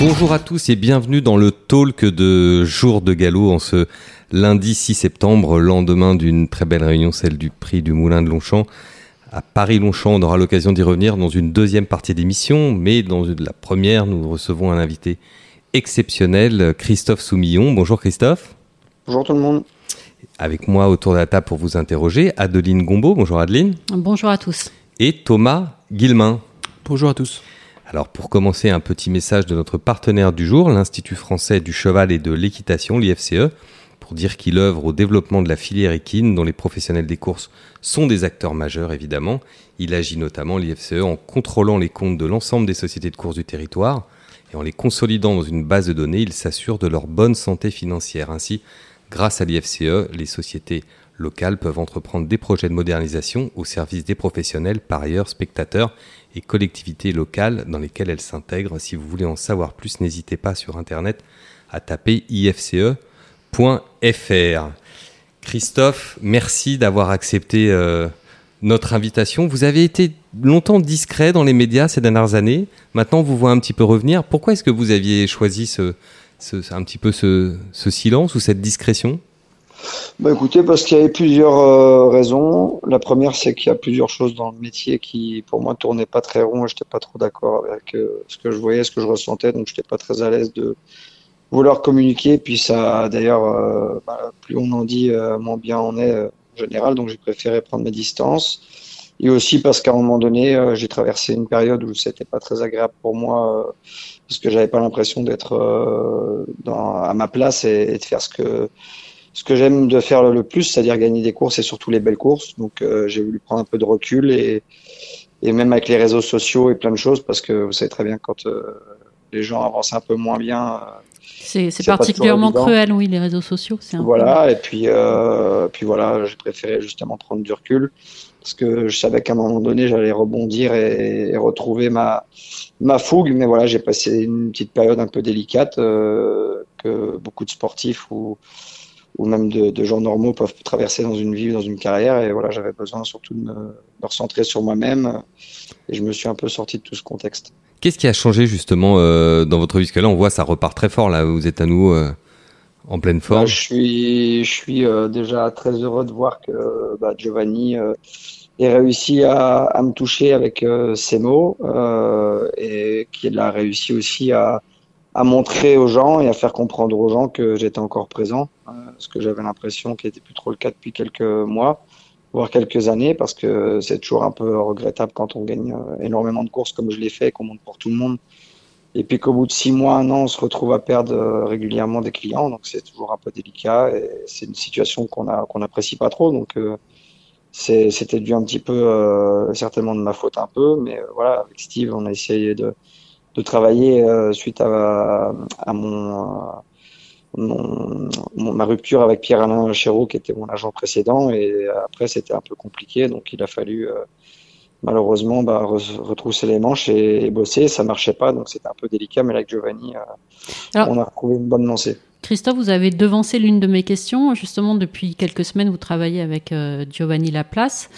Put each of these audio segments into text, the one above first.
Bonjour à tous et bienvenue dans le talk de Jour de Galop en ce lundi 6 septembre, lendemain d'une très belle réunion, celle du prix du Moulin de Longchamp. À Paris-Longchamp, on aura l'occasion d'y revenir dans une deuxième partie d'émission, mais dans la première, nous recevons un invité exceptionnel, Christophe Soumillon. Bonjour Christophe. Bonjour tout le monde. Avec moi autour de la table pour vous interroger, Adeline Gombeau. Bonjour Adeline. Bonjour à tous. Et Thomas Guillemin. Bonjour à tous. Alors pour commencer, un petit message de notre partenaire du jour, l'Institut français du cheval et de l'équitation, l'IFCE, pour dire qu'il œuvre au développement de la filière équine, dont les professionnels des courses sont des acteurs majeurs évidemment. Il agit notamment, l'IFCE, en contrôlant les comptes de l'ensemble des sociétés de course du territoire et en les consolidant dans une base de données, il s'assure de leur bonne santé financière. Ainsi, grâce à l'IFCE, les sociétés locales peuvent entreprendre des projets de modernisation au service des professionnels, par spectateurs et collectivités locales dans lesquelles elles s'intègrent. Si vous voulez en savoir plus, n'hésitez pas sur Internet à taper ifce.fr. Christophe, merci d'avoir accepté euh, notre invitation. Vous avez été longtemps discret dans les médias ces dernières années. Maintenant, vous voit un petit peu revenir. Pourquoi est-ce que vous aviez choisi ce, un petit peu ce silence ou cette discrétion? Bah écoutez, parce qu'il y avait plusieurs euh, raisons. La première, c'est qu'il y a plusieurs choses dans le métier qui, pour moi, tournaient pas très rond. Je n'étais pas trop d'accord avec euh, ce que je voyais, ce que je ressentais, donc je n'étais pas très à l'aise de vouloir communiquer. Puis ça, d'ailleurs, euh, bah, plus on en dit, moins bien on est en général. Donc j'ai préféré prendre mes distances. Et aussi parce qu'à un moment donné, j'ai traversé une période où c'était pas très agréable pour moi, parce que j'avais pas l'impression d'être à ma place et, et de faire ce que ce que j'aime de faire le plus, c'est-à-dire gagner des courses et surtout les belles courses. Donc euh, j'ai voulu prendre un peu de recul et, et même avec les réseaux sociaux et plein de choses, parce que vous savez très bien quand euh, les gens avancent un peu moins bien. Euh, c'est particulièrement cruel, oui, les réseaux sociaux. voilà, et puis, euh, puis voilà, j'ai préféré justement prendre du recul parce que je savais qu'à un moment donné, j'allais rebondir et, et, retrouver ma, ma fougue. Mais voilà, j'ai passé une petite période un peu délicate euh, que beaucoup de sportifs ou ou même de, gens normaux peuvent traverser dans une vie, dans une carrière. Et voilà, j'avais besoin surtout de me, recentrer sur moi-même. Et je me suis un peu sorti de tout ce contexte. Qu'est-ce qui a changé justement euh, dans votre vie? Parce que là, on voit ça repart très fort. Là, vous êtes à nous euh, en pleine forme. Bah, je suis, je suis euh, déjà très heureux de voir que bah, Giovanni ait réussi à, à, me toucher avec ses mots et qu'il a réussi aussi à, à montrer aux gens et à faire comprendre aux gens que j'étais encore présent, euh, ce que j'avais l'impression qui n'était plus trop le cas depuis quelques mois, voire quelques années, parce que c'est toujours un peu regrettable quand on gagne euh, énormément de courses comme je l'ai fait, qu'on monte pour tout le monde, et puis qu'au bout de six mois, un an, on se retrouve à perdre euh, régulièrement des clients, donc c'est toujours un peu délicat, et c'est une situation qu'on qu'on n'apprécie pas trop, donc c'était dû un petit peu, certainement de ma faute un peu, mais voilà, avec Steve, on a essayé de de travailler euh, suite à, à mon, mon, ma rupture avec Pierre-Alain Chéreau, qui était mon agent précédent. Et après, c'était un peu compliqué. Donc, il a fallu euh, malheureusement bah, retrousser les manches et, bosser. Ça marchait pas. Donc, c'était un peu délicat. Mais avec Giovanni, euh, on a retrouvé une bonne lancée. Christophe, vous avez devancé l'une de mes questions. Justement, depuis quelques semaines, vous travaillez avec Giovanni Laplace.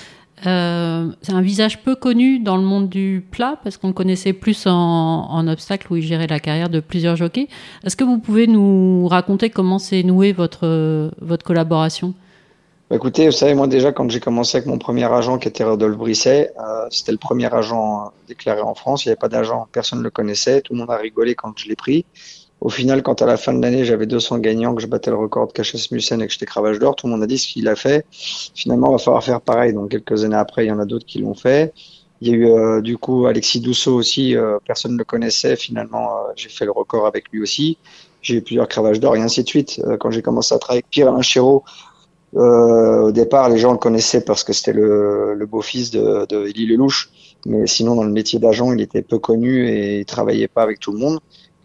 Euh, c'est un visage peu connu dans le monde du plat parce qu'on le connaissait plus en, en, obstacle où il gérait la carrière de plusieurs jockeys. Est-ce que vous pouvez nous raconter comment s'est nouée votre, votre collaboration? Bah, Écoutez, vous savez, moi déjà, quand j'ai commencé avec mon premier agent qui était Rodolphe Brisset, euh, c'était le premier agent déclaré en France. Il n'y avait pas d'agent, personne ne le connaissait. Tout le monde a rigolé quand je l'ai pris. Au final, quand à la fin de l'année, j'avais 200 gagnants, que je battais le record de Caches Musen et que j'étais cravache d'or, tout le monde a dit ce qu'il a fait. Finalement, il va falloir faire pareil. Donc, quelques années après, il y en a d'autres qui l'ont fait. Il y a eu euh, du coup Alexis Dousseau aussi, euh, personne ne le connaissait. Finalement, euh, j'ai fait le record avec lui aussi. J'ai eu plusieurs cravaches d'or et ainsi de suite. quand j'ai commencé à travailler avec Pierre Alain Chéreau, au départ, les gens le connaissaient parce que c'était le, le beau-fils de, de Élie Lelouch. Mais sinon, dans le métier d'agent, il était peu connu et il travaillait pas avec tout le monde.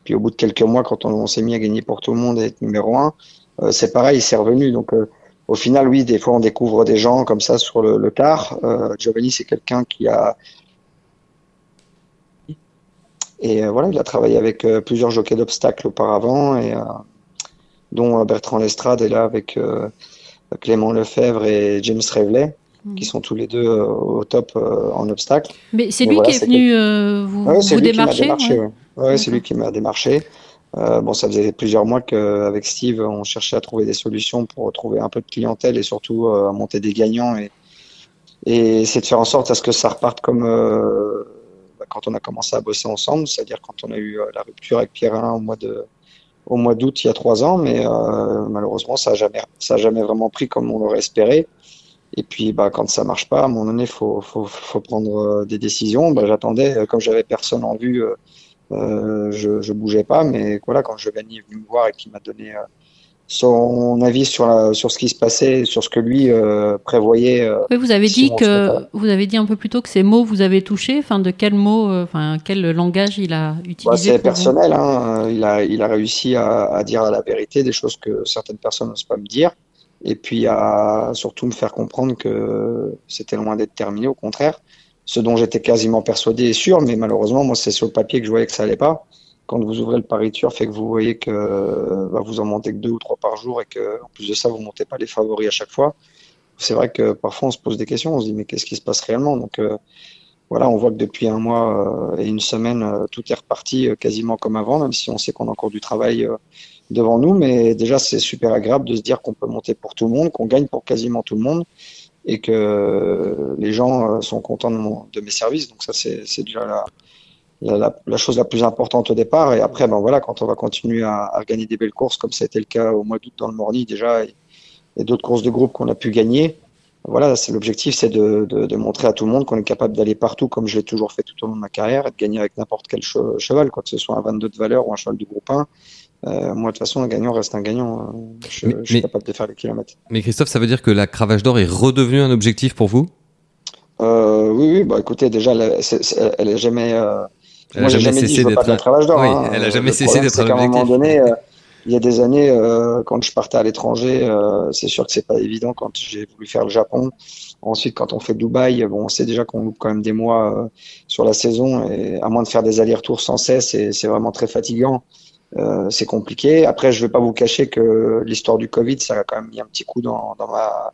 Puis au bout de quelques mois, quand on, s'est mis à gagner pour tout le monde et être numéro un, euh, c'est pareil, c'est revenu. Donc euh, au final, oui, des fois on découvre des gens comme ça sur le, le tard. Euh, Giovanni, c'est quelqu'un qui a et voilà, il a travaillé avec plusieurs jockeys d'obstacles auparavant, et dont Bertrand Lestrade est là avec Clément Lefebvre et James Revelet. Mhm. qui sont tous les deux au top en obstacle. Mais c'est lui qui est venu vous, vous démarcher. Ouais, c'est lui qui m'a démarché. Euh, bon, ça faisait plusieurs mois qu'avec Steve, on cherchait à trouver des solutions pour trouver un peu de clientèle et surtout euh, monter des gagnants et, et essayer de faire en sorte à ce que ça reparte comme euh, bah, quand on a commencé à bosser ensemble, c'est-à-dire quand on a eu la rupture avec Pierre Alain au mois de au mois d'août il y a trois ans, mais malheureusement ça a jamais ça a jamais vraiment pris comme on l'aurait espéré. Et puis, bah, quand ça marche pas, à un moment donné, faut, faut, faut prendre des décisions. Bah, j'attendais, comme j'avais personne en vue, euh, je, je bougeais pas, mais voilà, quand je est venu me voir et qu'il m'a donné euh, son avis sur, la, sur ce qui se passait, sur ce que lui euh, prévoyait. oui, vous avez dit que vous avez dit un peu plus tôt que ces mots vous avez touché. Enfin, de quel mot, enfin, quel langage il a utilisé bah, C'est personnel. Hein. Il a, il a réussi à, à, dire la vérité, des choses que certaines personnes n'osent pas me dire, et puis à surtout me faire comprendre que c'était loin d'être terminé. Au contraire, ce dont j'étais quasiment persuadé et sûr, mais malheureusement, moi, c'est sur le papier que je voyais que ça allait pas. Quand vous ouvrez le pari fait que vous voyez que bah, vous en montez que deux ou trois par jour et que, en plus de ça, vous montez pas les favoris à chaque fois. C'est vrai que parfois on se pose des questions, on se dit mais qu'est-ce qui se passe réellement? Donc euh, voilà, on voit que depuis un mois euh, et une semaine, euh, tout est reparti quasiment comme avant, même si on sait qu'on a encore du travail devant nous. Mais déjà, c'est super agréable de se dire qu'on peut monter pour tout le monde, qu'on gagne pour quasiment tout le monde et que les gens euh, sont contents de, mes services. Donc ça, c'est déjà la, chose la plus importante au départ. Et après, ben voilà, quand on va continuer à, gagner des belles courses, comme ça a été le cas au mois d'août dans le Morny déjà, et, d'autres courses de groupe qu'on a pu gagner, voilà, c'est l'objectif, c'est de, montrer à tout le monde qu'on est capable d'aller partout, comme je l'ai toujours fait tout au long de ma carrière, et de gagner avec n'importe quel cheval, quoi que ce soit un 22 de valeur ou un cheval du groupe 1. Euh, moi, de toute façon, un gagnant reste un gagnant. Euh, je, je suis capable de faire les kilomètres. Mais Christophe, ça veut dire que la cravache d'or est redevenue un objectif pour vous? Euh, Oui, oui. Bah, écoutez, déjà, elle, elle, est jamais. Euh... Elle moi, jamais, cessé d'être d'or. Oui, hein. elle a jamais cessé d'être un objectif. À un moment donné, euh, il y a des années, quand je partais à l'étranger, c'est sûr que c'est pas évident. Quand j'ai voulu faire le Japon, ensuite quand on fait Dubaï, bon, on sait déjà qu'on loupe quand même des mois sur la saison, et à moins de faire des allers-retours sans cesse, c'est vraiment très fatigant. Euh, c'est compliqué. Après, je vais pas vous cacher que l'histoire du Covid, ça a quand même mis un petit coup dans, dans ma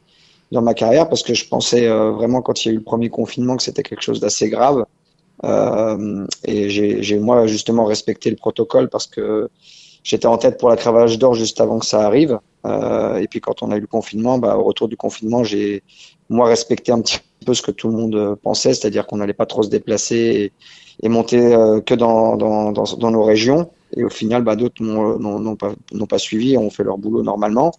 dans ma carrière parce que je pensais euh, vraiment quand il y a eu le premier confinement que c'était quelque chose d'assez grave. Euh, et j'ai moi justement respecté le protocole parce que j'étais en tête pour la cravache d'or juste avant que ça arrive. Euh, et puis quand on a eu le confinement, bah, au retour du confinement, j'ai moi respecté un petit peu ce que tout le monde pensait, c'est-à-dire qu'on n'allait pas trop se déplacer et, et monter que dans, dans, dans, nos régions. Et au final, bah, d'autres n'ont pas, pas, suivi, ont fait leur boulot normalement.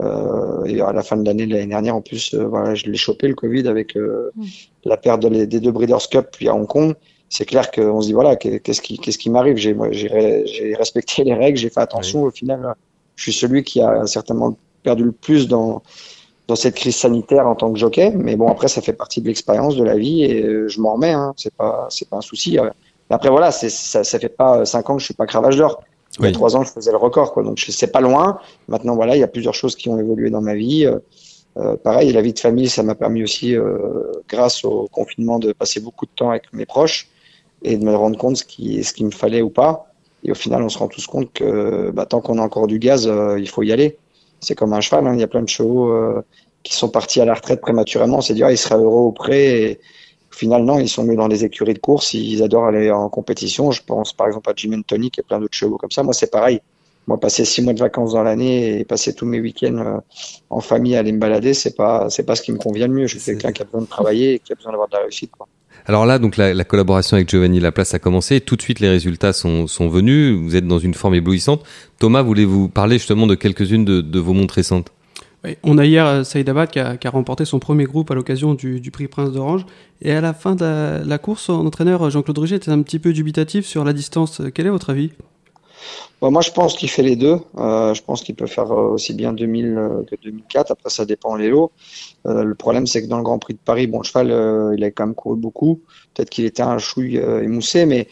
Euh, et à la fin de l'année, l'année dernière, en plus, euh, voilà, je l'ai chopé le Covid avec euh, mm. la perte de des deux Breeders' Cup puis à Hong Kong. C'est clair qu'on se dit voilà, qu'est-ce qui, qu'est-ce qui m'arrive? J'ai, j'ai respecté les règles, j'ai fait attention. Au final, je suis celui qui a certainement perdu le plus dans dans cette crise sanitaire en tant que jockey. Mais bon, après, ça fait partie de l'expérience, de la vie, et je m'en remets. Hein. C'est pas, c'est pas un souci. Après voilà, ça, ça fait pas cinq ans que je suis pas cravache d'or. Il y a trois ans, je faisais le record, quoi. Donc c'est pas loin. Maintenant voilà, il y a plusieurs choses qui ont évolué dans ma vie. Euh, euh pareil, la vie de famille, ça m'a permis aussi, euh, grâce au confinement, de passer beaucoup de temps avec mes proches et de me rendre compte ce qui, ce qu'il me fallait ou pas. Et au final, on se rend tous compte que bah, tant qu'on a encore du gaz, euh, il faut y aller. C'est comme un cheval, hein. il y a plein de chevaux euh, qui sont partis à la retraite prématurément. C'est dire, ah, il sera heureux au pré. Et, Finalement, ils sont mis dans des écuries de course, ils adorent aller en compétition. Je pense par exemple à Jim Tony qui a plein d'autres chevaux comme ça. Moi, c'est pareil. Moi, passer six mois de vacances dans l'année et passer tous mes week-ends euh, en famille à aller me balader, c'est pas, c'est pas ce qui me convient le mieux. Je suis quelqu'un qui a besoin de travailler et qui a besoin d'avoir de la réussite. Alors là, donc la, la, collaboration avec Giovanni Laplace a commencé. Tout de suite, les résultats sont, sont venus. Vous êtes dans une forme éblouissante. Thomas, voulez-vous parler justement de quelques-unes de vos montres récentes? On a hier euh, Saïd Abad qui a, remporté son premier groupe à l'occasion du, prix Prince d'Orange. Et à la fin de la, course, son entraîneur Jean-Claude Riget était un petit peu dubitatif sur la distance. Quel est votre avis? Bon, Moi, je pense qu'il fait les deux. Euh, je pense qu'il peut faire euh, aussi bien 2000 euh, que 2004. Après, ça dépend les lots. Euh, le problème, c'est que dans le Grand Prix de Paris, bon, cheval, euh, il a quand même couru beaucoup. Peut-être qu'il était un chouille émoussé, mais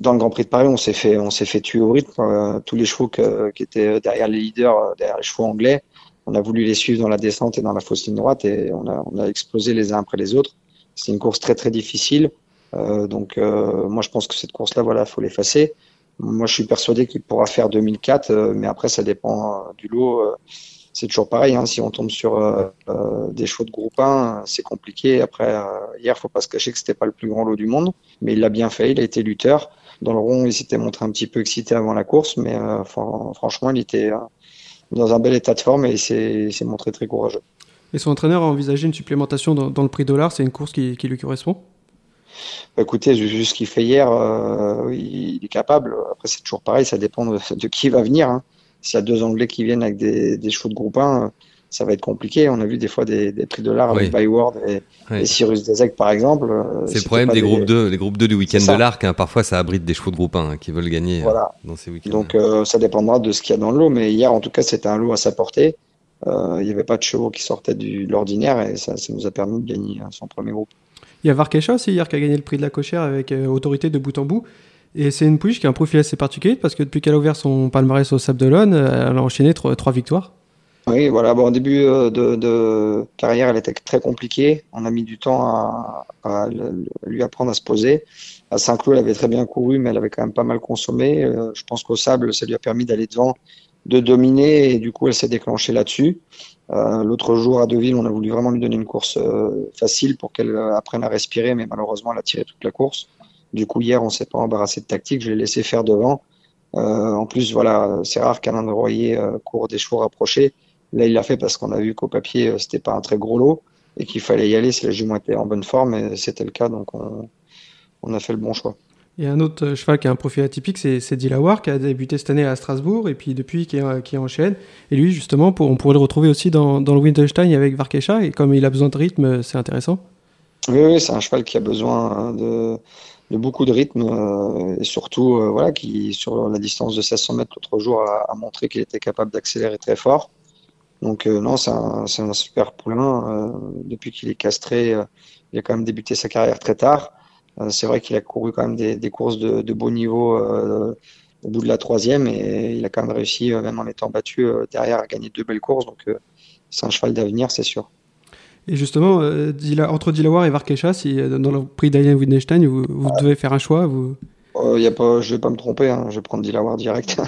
dans le Grand Prix de Paris, on s'est fait, on s'est fait tuer au rythme. tous les chevaux qui étaient derrière les leaders, derrière les chevaux anglais, on a voulu les suivre dans la descente et dans la fausse ligne droite et on a, explosé les uns après les autres. C'est une course très très difficile. Euh, donc euh, moi je pense que cette course-là, voilà, faut l'effacer. Moi je suis persuadé qu'il pourra faire 2004, euh, mais après ça dépend du lot. C'est toujours pareil. Hein, si on tombe sur des chevaux de groupe 1, c'est compliqué. Après, hier, faut pas se cacher que c'était pas le plus grand lot du monde, mais il l'a bien fait. Il a été lutteur. Dans le rond, il s'était montré un petit peu excité avant la course, mais franchement, il était dans un bel état de forme et il s'est montré très courageux. Et son entraîneur a envisagé une supplémentation dans, le prix dollar. C'est une course qui, lui correspond? Bah, Écoutez, vu ce qu'il fait hier, euh, il, est capable. Après, c'est toujours pareil, ça dépend de, qui va venir. Hein. S'il y a deux Anglais qui viennent avec des, chevaux de groupe 1, ça va être compliqué. On a vu des fois des, prix dollars avec Byward et, Cyrus Desec, par exemple. Euh, c'est le problème des, groupes 2, les groupes 2 du week-end de l'Arc. Hein. parfois, ça abrite des chevaux de groupe 1 hein, qui veulent gagner euh, dans ces week-ends. Donc, ça dépendra de ce qu'il y a dans le lot. Mais hier, en tout cas, c'était un lot à sa portée. Euh, il n'y avait pas de chevaux qui sortaient de l'ordinaire et ça, nous a permis de gagner son premier groupe. Il y a Varkesha aussi hier qui a gagné le prix de la cochère avec euh, autorité de bout en bout. Et c'est une pouliche qui a un profil assez particulier parce que depuis qu'elle a ouvert son palmarès au Sable d'Olonne, elle a enchaîné trois, victoires. Oui, voilà. Bon, au début euh, de, carrière, elle était très compliquée. On a mis du temps à, lui apprendre à se poser. À Saint-Cloud, elle avait très bien couru, mais elle avait quand même pas mal consommé. je pense qu'au Sable, ça lui a permis d'aller devant de dominer et du coup elle s'est déclenchée là-dessus. Euh, L'autre jour à Deauville, on a voulu vraiment lui donner une course euh, facile pour qu'elle euh, apprenne à respirer, mais malheureusement elle a tiré toute la course. Du coup hier on s'est pas embarrassé de tactique, je l'ai laissé faire devant. Euh, en plus voilà, c'est rare qu'Alain de euh, court des chevaux rapprochés. Là il l'a fait parce qu'on a vu qu'au papier c'était pas un très gros lot et qu'il fallait y aller si la jument était en bonne forme et c'était le cas donc on, on a fait le bon choix. Il y a un autre euh, cheval qui a un profil atypique, c'est Dilawar, qui a débuté cette année à Strasbourg, et puis depuis qui, qui enchaîne. Et lui, justement, on pourrait le retrouver aussi dans, le Winterstein avec Varkesha, et comme il a besoin de rythme, c'est intéressant. Oui, c'est un cheval qui a besoin hein, de, beaucoup de rythme, euh, et surtout, euh, voilà, qui, sur la distance de 1600 mètres l'autre jour, a, montré qu'il était capable d'accélérer très fort. Donc, non, c'est un, un, super poulain. depuis qu'il est castré, il a quand même débuté sa carrière très tard. Euh, c'est vrai qu'il a couru quand même des, courses de, de, beau niveau euh, au bout de la troisième et il a quand même réussi, euh, même en étant battu derrière, à gagner deux belles courses. Donc c'est un cheval d'avenir, c'est sûr. Et justement, entre Dilawar et Varkesha, si dans le prix d'Alien Wittgenstein, vous, devez faire un choix vous... y a pas, Je ne vais pas me tromper, hein, je vais prendre Dilawar direct.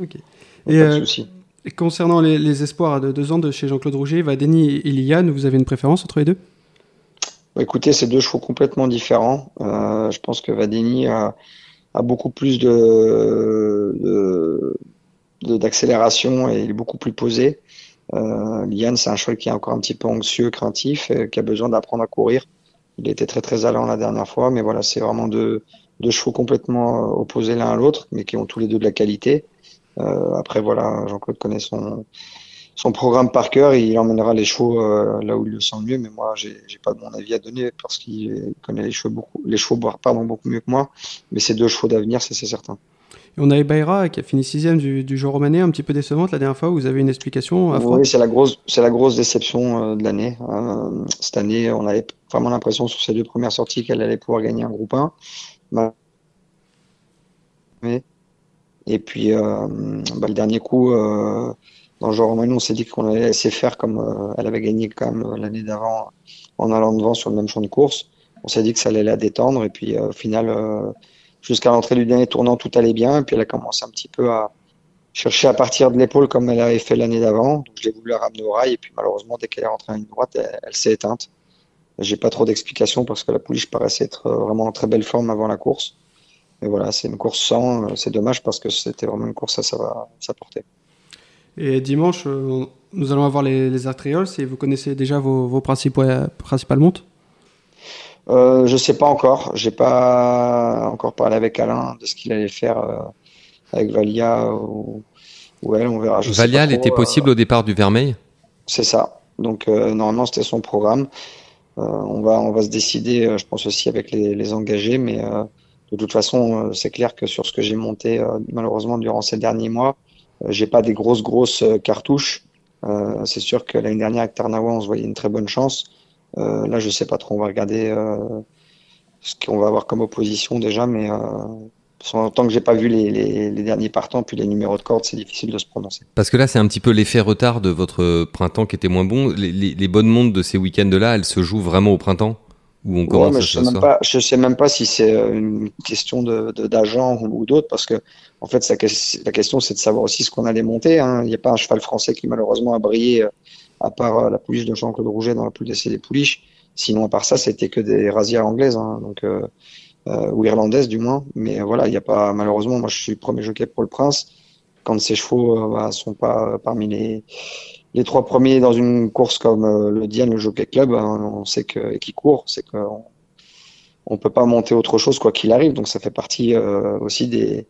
ok. Et, concernant les, espoirs de deux ans de chez Jean-Claude Rouget, Vadeni et Liliane, vous avez une préférence entre les deux? Bah, écoutez, c'est deux chevaux complètement différents. Euh, je pense que Vadeni a, beaucoup plus de, d'accélération et il est beaucoup plus posé. Euh, Liane, c'est un cheval qui est encore un petit peu anxieux, craintif, qui a besoin d'apprendre à courir. Il était très très allant la dernière fois, mais voilà, c'est vraiment deux, chevaux complètement opposés l'un à l'autre, mais qui ont tous les deux de la qualité. Euh, après, voilà, Jean-Claude connaît son, son programme par cœur, il emmènera les chevaux euh, là où il le sent mieux. Mais moi, j'ai pas de mon avis à donner parce qu'il connaît les chevaux beaucoup, les chevaux pardon, beaucoup mieux que moi. Mais c'est deux chevaux d'avenir, c'est certain. Et on a Bayra qui a fini sixième du, du jour romané, un petit peu décevante la dernière fois. Vous avez une explication à Oui, c'est la grosse, c'est la grosse déception euh, de l'année. Euh, cette année, on avait vraiment l'impression sur ses deux premières sorties qu'elle allait pouvoir gagner un groupe 1. Et puis, bah, le dernier coup, dans genre on s'est dit qu'on allait laisser faire comme euh, elle avait gagné quand même euh, l'année d'avant en allant devant sur le même champ de course. On s'est dit que ça allait la détendre et puis euh, au final, jusqu'à l'entrée du dernier tournant, tout allait bien. Et puis elle a commencé un petit peu à chercher à partir de l'épaule comme elle avait fait l'année d'avant. Je l'ai voulu la ramener au rail et puis malheureusement, dès qu'elle est rentrée en ligne droite, elle, s'est éteinte. J'ai pas trop d'explications parce que la pouliche paraissait être vraiment en très belle forme avant la course. Mais voilà, c'est une course sans. C'est dommage parce que c'était vraiment une course à sa, sa portée. Et dimanche, euh, nous allons avoir les, les Artrioles et vous connaissez déjà vos, vos principales montes? Euh, Je ne sais pas encore. J'ai pas encore parlé avec Alain de ce qu'il allait faire euh, avec Valia ou, elle. On verra. Valia, elle était possible au départ du Vermeil? C'est ça. Donc normalement, c'était son programme. on, va, on va se décider, je pense aussi avec les, les engagés, mais de toute façon, c'est clair que sur ce que j'ai monté malheureusement durant ces derniers mois, euh, j'ai pas des grosses grosses euh, cartouches. Euh, c'est sûr que l'année dernière avec Tarnawa, on se voyait une très bonne chance. là, je sais pas trop. On va regarder ce qu'on va avoir comme opposition déjà, mais tant que j'ai pas vu les, derniers partants puis les numéros de corde, c'est difficile de se prononcer. Parce que là, c'est un petit peu l'effet retard de votre printemps qui était moins bon. Les, les bonnes mondes de ces week-ends-là, elles se jouent vraiment au printemps? Ou on commence je sais même pas, je sais même pas si c'est une question de d'agent ou, d'autres parce que en fait la question c'est de savoir aussi ce qu'on allait monter. Hein. Il n'y a pas un cheval français qui malheureusement a brillé à part la pouliche de Jean-Claude Rouget dans la plus des pouliches. Sinon à part ça c'était que des rasières anglaises. Hein. Donc euh, ou irlandaise du moins. Mais voilà, il n'y a pas malheureusement, moi je suis premier jockey pour le Prince. Quand ces chevaux euh, bah, sont pas parmi les les trois premiers dans une course comme euh, le Diane, le Jockey Club, hein, on sait que et qui court, c'est qu'on on peut pas monter autre chose quoi qu'il arrive. Donc ça fait partie aussi des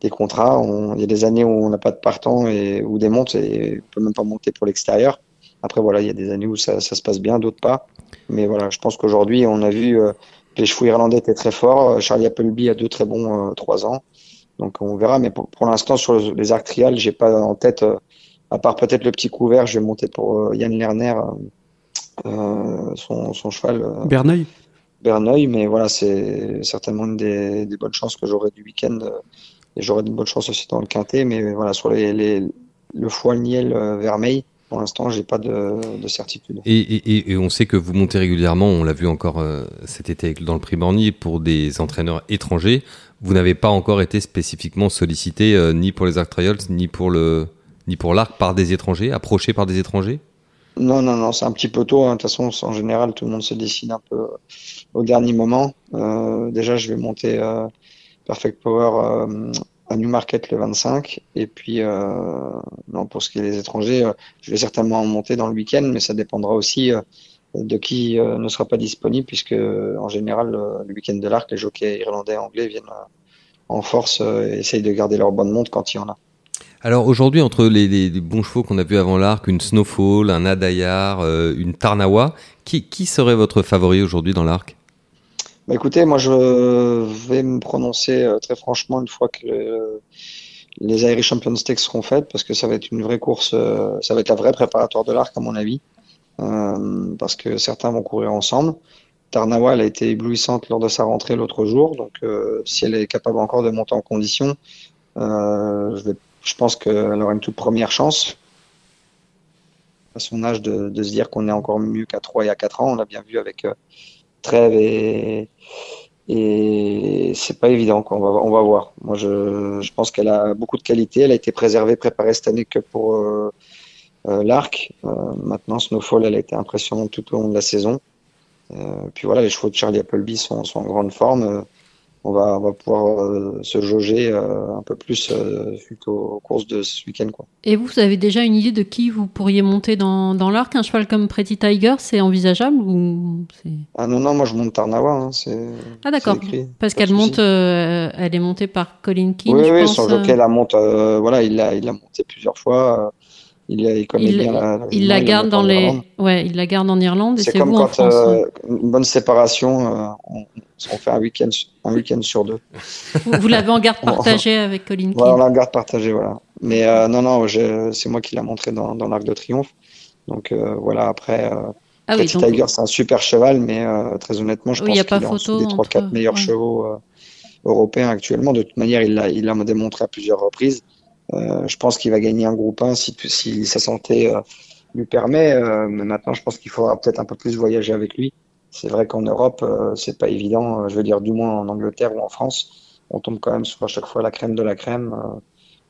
des contrats. Il y a des années où on n'a pas de partant et ou des montes et on peut même pas monter pour l'extérieur. Après voilà, il y a des années où ça, ça se passe bien, d'autres pas. Mais voilà, je pense qu'aujourd'hui on a vu les chevaux irlandais étaient très forts. Euh, Charlie Appleby a deux très bons euh, trois ans. Donc on verra. Mais pour, l'instant, sur les arcs trials, j'ai pas en tête, euh, à part peut-être le petit couvert, je vais monter pour Yann Lerner, son, son, cheval. Berneuil. Berneuil, mais voilà, c'est certainement une des, des, bonnes chances que j'aurai du week-end. et j'aurai de bonnes chances aussi dans le quintet. Mais voilà, sur les, les le foie niel vermeil, pour l'instant, j'ai pas de, certitude. Et, on sait que vous montez régulièrement, on l'a vu encore euh, cet été dans le prix Borny, pour des entraîneurs étrangers. Vous n'avez pas encore été spécifiquement sollicité euh, ni pour les Arc Trials, ni pour le ni pour l'arc par des étrangers, approché par des étrangers? Non, non, non, c'est un petit peu tôt. Hein. De toute façon, en général, tout le monde se décide un peu euh, au dernier moment. déjà, je vais monter Perfect Power à Newmarket le 25. Et puis, euh, non, pour ce qui est des étrangers, euh, je vais certainement en monter dans le week-end, mais ça dépendra aussi euh, de qui euh, ne sera pas disponible, puisque en général, le week-end de l'arc, les jockeys irlandais et anglais viennent en force et essayent de garder leur bonne monte quand il y en a. Alors aujourd'hui, entre les, bons chevaux qu'on a vus avant l'arc, une Snowfall, un Adayar, une Tarnawa, qui, serait votre favori aujourd'hui dans l'arc? Bah écoutez, moi je vais me prononcer euh, très franchement une fois que les Irish Champions Stakes seront faites, parce que ça va être une vraie course, euh, ça va être la vraie préparatoire de l'arc à mon avis, euh, parce que certains vont courir ensemble. Tarnawa, elle a été éblouissante lors de sa rentrée l'autre jour, donc si elle est capable encore de monter en condition, je, vais, je pense qu'elle aura une toute première chance. À son âge de, se dire qu'on est encore mieux qu'à 3 et à 4 ans, on l'a bien vu avec trêve et, et c'est pas évident. On, va, voir. Moi, je, pense qu'elle a beaucoup de qualité. Elle a été préservée, préparée cette année que pour euh, euh, l'arc. Euh, maintenant, Snowfall, elle a été impressionnante tout au long de la saison. puis voilà, les chevaux de Charlie Appleby sont en grande forme on va, on va pouvoir euh, se jauger euh, un peu plus euh, suite aux, courses de ce week-end. Quoi. Et vous, vous avez déjà une idée de qui vous pourriez monter dans, dans l'arc Un cheval comme Pretty Tiger, c'est envisageable ou Ah non, non, moi je monte Tarnawa. Hein, ah d'accord, parce qu'elle monte, elle est montée par Colin King. Oui, je oui, pense, son jockey la monte, voilà, il l'a il monté plusieurs fois. Il, il, la, il la garde dans les, ouais, il la garde en Irlande. C'est comme quand euh, une bonne séparation, euh, on, on, fait un week-end, un week-end sur deux. Vous, l'avez en garde partagée avec Colin King. Voilà, on l'a en garde partagée, voilà. Mais euh, non, non, c'est moi qui l'a montré dans, dans l'Arc de Triomphe. Donc euh, voilà, après, euh, ah oui, donc... Tiger, c'est un super cheval, mais euh, très honnêtement, je pense qu'il est en dessous des 3-4 meilleurs ouais. chevaux euh, européens actuellement. De toute manière, il l'a démontré à plusieurs reprises. Euh, je pense qu'il va gagner un groupe 1 si, si sa santé euh, lui permet. Euh, mais maintenant, je pense qu'il faudra peut-être un peu plus voyager avec lui. C'est vrai qu'en Europe, c'est pas évident. je veux dire, du moins en Angleterre ou en France, on tombe quand même sur à chaque fois la crème de la crème.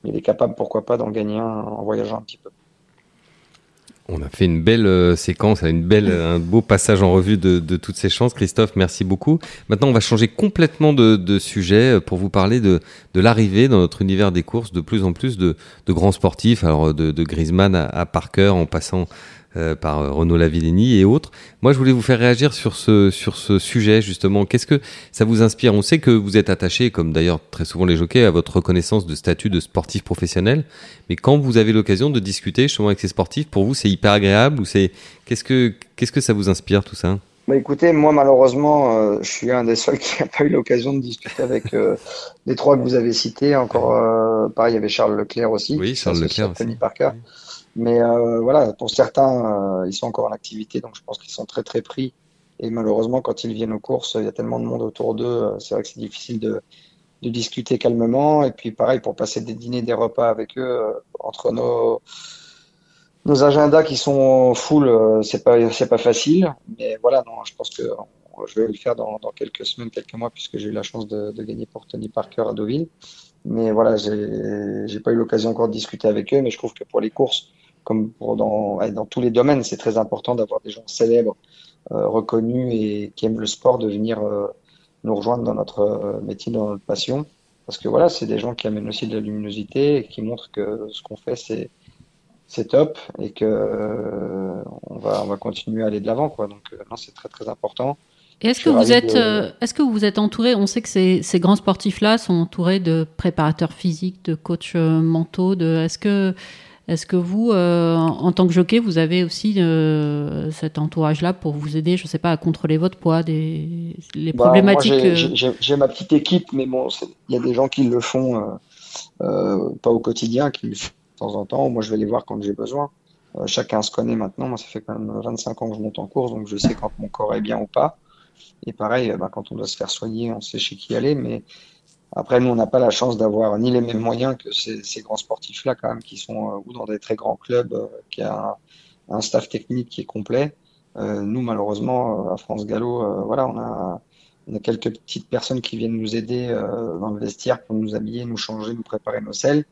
il est capable, pourquoi pas, d'en gagner un en voyageant un petit peu. On a fait une belle euh, séquence, un beau passage en revue de, toutes ces chances. Christophe, merci beaucoup. Maintenant, on va changer complètement de, sujet euh, pour vous parler de, l'arrivée dans notre univers des courses de plus en plus de, grands sportifs, alors de, de Griezmann à Parker, en passant euh, par euh, Renaud Lavillenie et autres. Moi, je voulais vous faire réagir sur ce, sur ce sujet, justement. Qu'est-ce que ça vous inspire? On sait que vous êtes attaché, comme d'ailleurs très souvent les jockeys, à votre reconnaissance de statut de sportif professionnel. Mais quand vous avez l'occasion de discuter justement avec ces sportifs, pour vous, c'est hyper agréable ou c'est qu'est-ce que qu'est-ce que ça vous inspire tout ça? Bah écoutez, moi malheureusement, euh, je suis un des seuls qui n'a pas eu l'occasion de discuter avec les trois que vous avez cités. Encore, pareil, il y avait Charles Leclerc aussi. Oui, Charles Leclerc. Tony Parker. Mais euh, voilà, pour certains, euh, ils sont encore en activité, donc je pense qu'ils sont très très pris. Et malheureusement, quand ils viennent aux courses, il y a tellement de monde autour d'eux, euh, c'est vrai que c'est difficile de, de, discuter calmement. Et puis pareil, pour passer des dîners, des repas avec eux, entre nos, nos agendas qui sont full, c'est pas c'est pas facile. Mais voilà, non, je pense que je vais le faire dans, quelques semaines, quelques mois, puisque j'ai eu la chance de, gagner pour Tony Parker à Deauville. Mais voilà, j'ai pas eu l'occasion encore de discuter avec eux, mais je trouve que pour les courses, comme pour dans, dans tous les domaines, c'est très important d'avoir des gens célèbres, euh, reconnus et qui aiment le sport de venir euh, nous rejoindre dans notre euh, métier, dans notre passion. Parce que voilà, c'est des gens qui amènent aussi de la luminosité et qui montrent que ce qu'on fait, c'est c'est top et que on va on va continuer à aller de l'avant quoi. Donc non, c'est très très important. Et est-ce que vous êtes est-ce que vous êtes entouré On sait que ces, ces grands sportifs là sont entourés de préparateurs physiques, de coachs mentaux. De est-ce que est-ce que vous, euh, en tant que jockey, vous avez aussi euh, cet entourage-là pour vous aider, je ne sais pas, à contrôler votre poids, des, les bah, problématiques euh, J'ai ma petite équipe, mais bon, il y a des gens qui le font pas au quotidien, qui le font de temps en temps. Moi, je vais les voir quand j'ai besoin. chacun se connaît maintenant. Moi, ça fait quand même 25 ans que je monte en course, donc je sais quand mon corps est bien ou pas. Et pareil, bah, quand on doit se faire soigner, on sait chez qui aller, mais après, nous, on n'a pas la chance d'avoir ni les mêmes moyens que ces, grands sportifs-là, quand même, qui sont euh, ou dans des très grands clubs, euh, qui a un, staff technique qui est complet. Euh, nous, malheureusement, à France Gallo, voilà, on a, on a quelques petites personnes qui viennent nous aider dans le vestiaire pour nous habiller, nous changer, nous préparer nos selles.